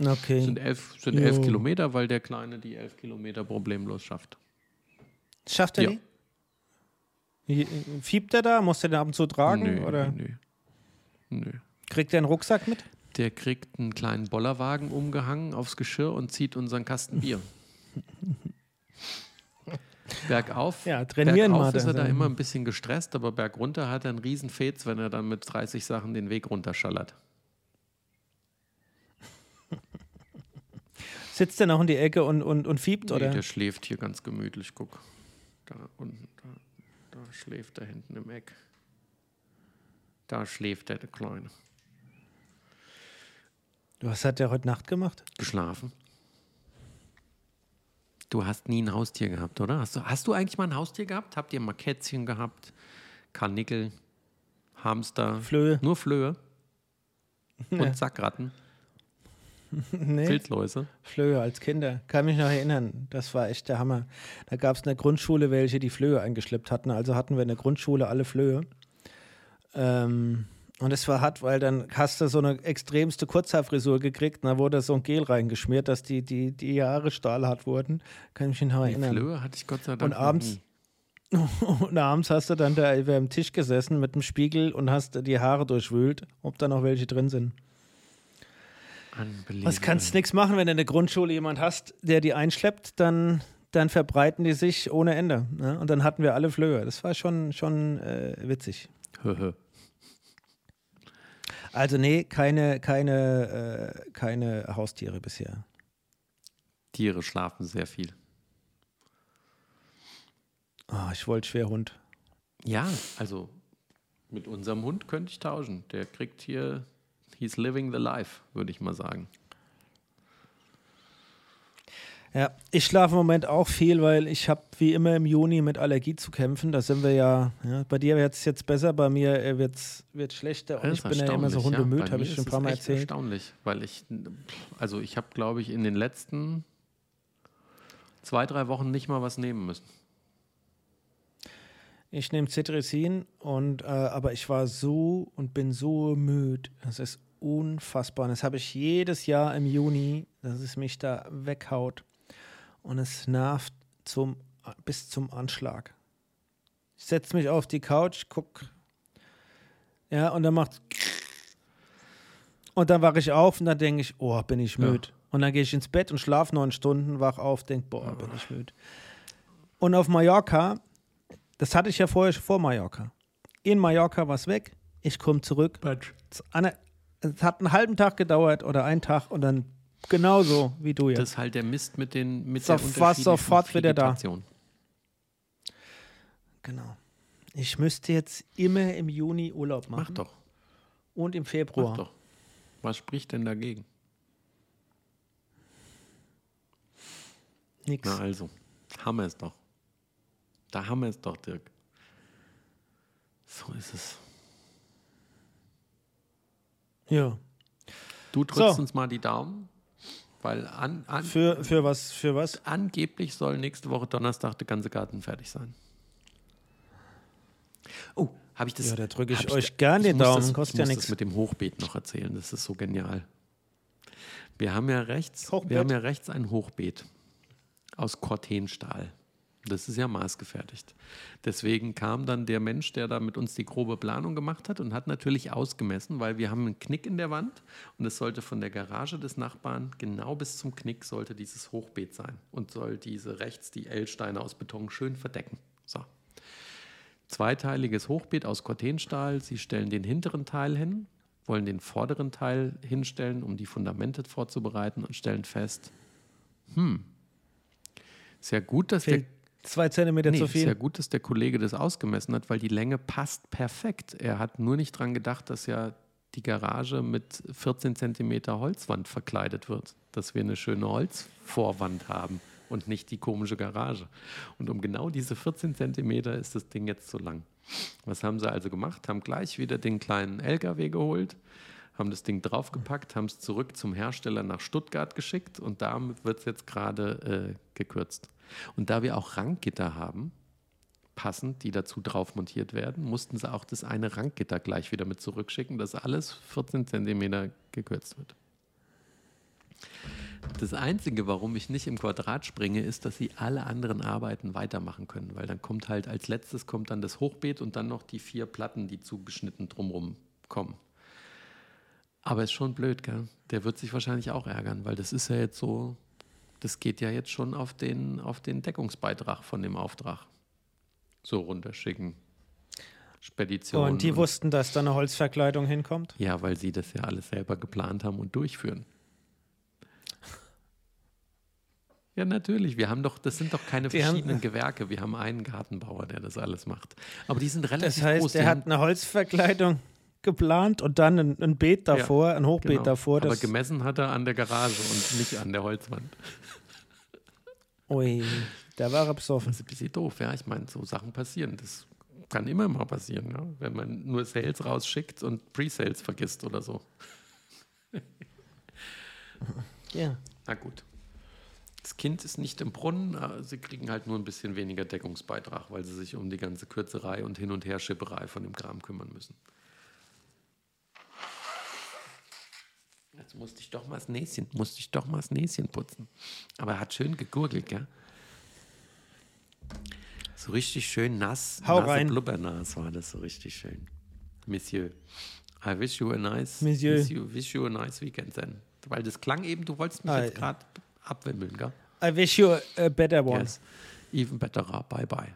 B: Okay.
C: Sind elf, sind elf
B: Jo.
C: Kilometer, weil der Kleine die elf Kilometer problemlos schafft.
B: Schafft er
C: Ja.
B: die? Fiebt er da? Muss er den ab und zu tragen?
C: Nö,
B: oder
C: nö, nö.
B: kriegt er einen Rucksack mit?
C: Der kriegt einen kleinen Bollerwagen umgehangen aufs Geschirr und zieht unseren Kasten Bier. [laughs] Bergauf,
B: Ja, trainieren
C: bergauf
B: mal
C: ist er
B: da
C: immer ein bisschen gestresst, aber bergunter hat er einen riesen Fetz, wenn er dann mit 30 Sachen den Weg runterschallert. [laughs]
B: Sitzt er noch in die Ecke und, und, und fiebt?
C: Nee,
B: oder?
C: der schläft hier ganz gemütlich, guck. Da unten, da, da schläft er hinten im Eck. Da schläft er, der Kleine.
B: Was hat der heute Nacht gemacht?
C: Geschlafen. Du hast nie ein Haustier gehabt, oder? Hast du, hast du eigentlich mal ein Haustier gehabt? Habt ihr mal Kätzchen gehabt? Karnickel, Hamster?
B: Flöhe.
C: Nur Flöhe? [laughs]
B: Ja.
C: Und Sackratten? [laughs]
B: Nee,
C: Wildläuse?
B: Flöhe als Kinder. Kann mich noch erinnern. Das war echt der Hammer. Da gab es in der Grundschule welche, die Flöhe eingeschleppt hatten. Also hatten wir in der Grundschule alle Flöhe. Ähm, und es war hart, weil dann hast du so eine extremste Kurzhaarfrisur gekriegt und da wurde so ein Gel reingeschmiert, dass die, die, die Haare stahlhart wurden. Kann ich mich noch
C: Die
B: erinnern.
C: Flöhe hatte ich Gott sei Dank
B: Und abends. [laughs] Und abends hast du dann da über dem Tisch gesessen mit dem Spiegel und hast die Haare durchwühlt, ob da noch welche drin sind. Was kannst nichts machen, wenn du in der Grundschule jemand hast, der die einschleppt, dann, dann verbreiten die sich ohne Ende. Ne? Und dann hatten wir alle Flöhe. Das war schon, schon äh, witzig. Also nee, keine, keine, äh, keine Haustiere bisher.
C: Tiere schlafen sehr viel.
B: Ah, ich wollte Schwerhund.
C: Ja, also mit unserem Hund könnte ich tauschen. Der kriegt hier, he's living the life, würde ich mal sagen.
B: Ja, ich schlafe im Moment auch viel, weil ich habe wie immer im Juni mit Allergie zu kämpfen. Da sind wir ja, ja bei dir wird es jetzt besser, bei mir äh, wird's, wird schlechter. Und ich bin ja immer so hundemüd,
C: Bei
B: habe ich schon ein paar
C: es
B: Mal
C: echt
B: erzählt.
C: erstaunlich, weil ich, also ich habe, glaube ich, in den letzten zwei, drei Wochen nicht mal was nehmen müssen.
B: Ich nehme Cetirizin und äh, aber ich war so und bin so müde. Das ist unfassbar. Und das habe ich jedes Jahr im Juni, dass es mich da weghaut. Und es nervt zum, bis zum Anschlag. Ich setze mich auf die Couch, guck. Ja, und dann macht und dann wache ich auf und dann denke ich, oh, bin ich
C: Ja.
B: müde. Und dann gehe ich ins Bett und schlafe neun Stunden, wach auf, denke, boah, bin ich müde. Und auf Mallorca, das hatte ich ja vorher schon vor Mallorca. In Mallorca war es weg, ich komme zurück. Es hat einen halben Tag gedauert oder einen Tag und dann genauso wie du jetzt.
C: Das ist halt der Mist mit den mit
B: So-
C: der
B: sofort wieder da. Genau. Ich müsste jetzt immer im Juni Urlaub machen.
C: Mach doch,
B: Und im
C: mach
B: Februar.
C: doch. Was spricht denn dagegen?
B: Nix.
C: Na also, haben wir es doch. Da haben wir es doch, Dirk. So ist es.
B: Ja.
C: Du drückst
B: So.
C: uns mal die Daumen, weil an, an,
B: Für, für was? Für was?
C: angeblich soll nächste Woche Donnerstag der ganze Garten fertig sein. Oh, habe ich das?
B: Ja, da drücke ich
C: hab
B: euch
C: da-
B: gern den Daumen,
C: Das,
B: kostet
C: ich
B: ja
C: das mit dem Hochbeet noch erzählen. Das ist so genial. Wir haben ja rechts,
B: Hochbeet?
C: wir haben ja rechts ein Hochbeet aus Cortenstahl. Das ist ja maßgefertigt. Deswegen kam dann der Mensch, der da mit uns die grobe Planung gemacht hat und hat natürlich ausgemessen, weil wir haben einen Knick in der Wand und es sollte von der Garage des Nachbarn genau bis zum Knick sollte dieses Hochbeet sein und soll diese rechts die L-Steine aus Beton schön verdecken. So. Zweiteiliges Hochbeet aus Cortenstahl. Sie stellen den hinteren Teil hin, wollen den vorderen Teil hinstellen, um die Fundamente vorzubereiten und stellen fest, hm, ist ja gut, dass
B: Fehlt zwei Zentimeter
C: Nee,
B: zu
C: ist
B: viel.
C: ja gut, dass der Kollege das ausgemessen hat, weil die Länge passt perfekt. Er hat nur nicht dran gedacht, dass ja die Garage mit 14 Zentimeter Holzwand verkleidet wird, dass wir eine schöne Holzvorwand haben und nicht die komische Garage. Und um genau diese 14 Zentimeter ist das Ding jetzt so lang. Was haben sie also gemacht? Haben gleich wieder den kleinen LKW geholt, haben das Ding draufgepackt, haben es zurück zum Hersteller nach Stuttgart geschickt und damit wird es jetzt gerade äh, gekürzt. Und da wir auch Ranggitter haben, passend, die dazu drauf montiert werden, mussten sie auch das eine Ranggitter gleich wieder mit zurückschicken, dass alles 14 Zentimeter gekürzt wird. Das Einzige, warum ich nicht im Quadrat springe, ist, dass sie alle anderen Arbeiten weitermachen können, weil dann kommt halt als letztes kommt dann das Hochbeet und dann noch die vier Platten, die zugeschnitten drumrum kommen. Aber ist schon blöd, gell? Der wird sich wahrscheinlich auch ärgern, weil das ist ja jetzt so, das geht ja jetzt schon auf den, auf den Deckungsbeitrag von dem Auftrag. So runterschicken. Spedition.
B: Und die wussten, dass da eine Holzverkleidung hinkommt?
C: Ja, weil sie das ja alles selber geplant haben und durchführen. Ja, natürlich. Wir haben doch, das sind doch keine
B: Die haben-
C: verschiedenen Gewerke. Wir haben einen Gartenbauer, der das alles macht. Aber die sind relativ
B: Das heißt,
C: groß.
B: der
C: die
B: hat
C: haben-
B: eine Holzverkleidung geplant und dann ein, ein Beet davor, ein Hochbeet
C: genau.
B: davor.
C: Aber gemessen hat er an der Garage und nicht an der Holzwand.
B: Ui, da war er besoffen.
C: Das ist ein bisschen doof, ja. Ich meine, so Sachen passieren. Das kann immer mal passieren, ja? wenn man nur Sales rausschickt und Pre-Sales vergisst oder so.
B: Ja.
C: Na gut. Das Kind ist nicht im Brunnen, sie kriegen halt nur ein bisschen weniger Deckungsbeitrag, weil sie sich um die ganze Kürzerei und Hin- und Herschipperei von dem Kram kümmern müssen. Jetzt musste ich doch mal das Näschen, musste ich doch mal das Näschen putzen. Aber er hat schön gegurgelt, gell? So richtig schön nass.
B: Hau
C: nasse
B: rein.
C: Blubbernas war das so richtig schön. Monsieur, I wish you a nice,
B: Monsieur.
C: You, wish you a nice weekend then. Weil das klang eben, du wolltest mich
B: Ah,
C: jetzt gerade abwimmeln, gell?
B: I wish you a better one.
C: Yes. Even better. Bye bye.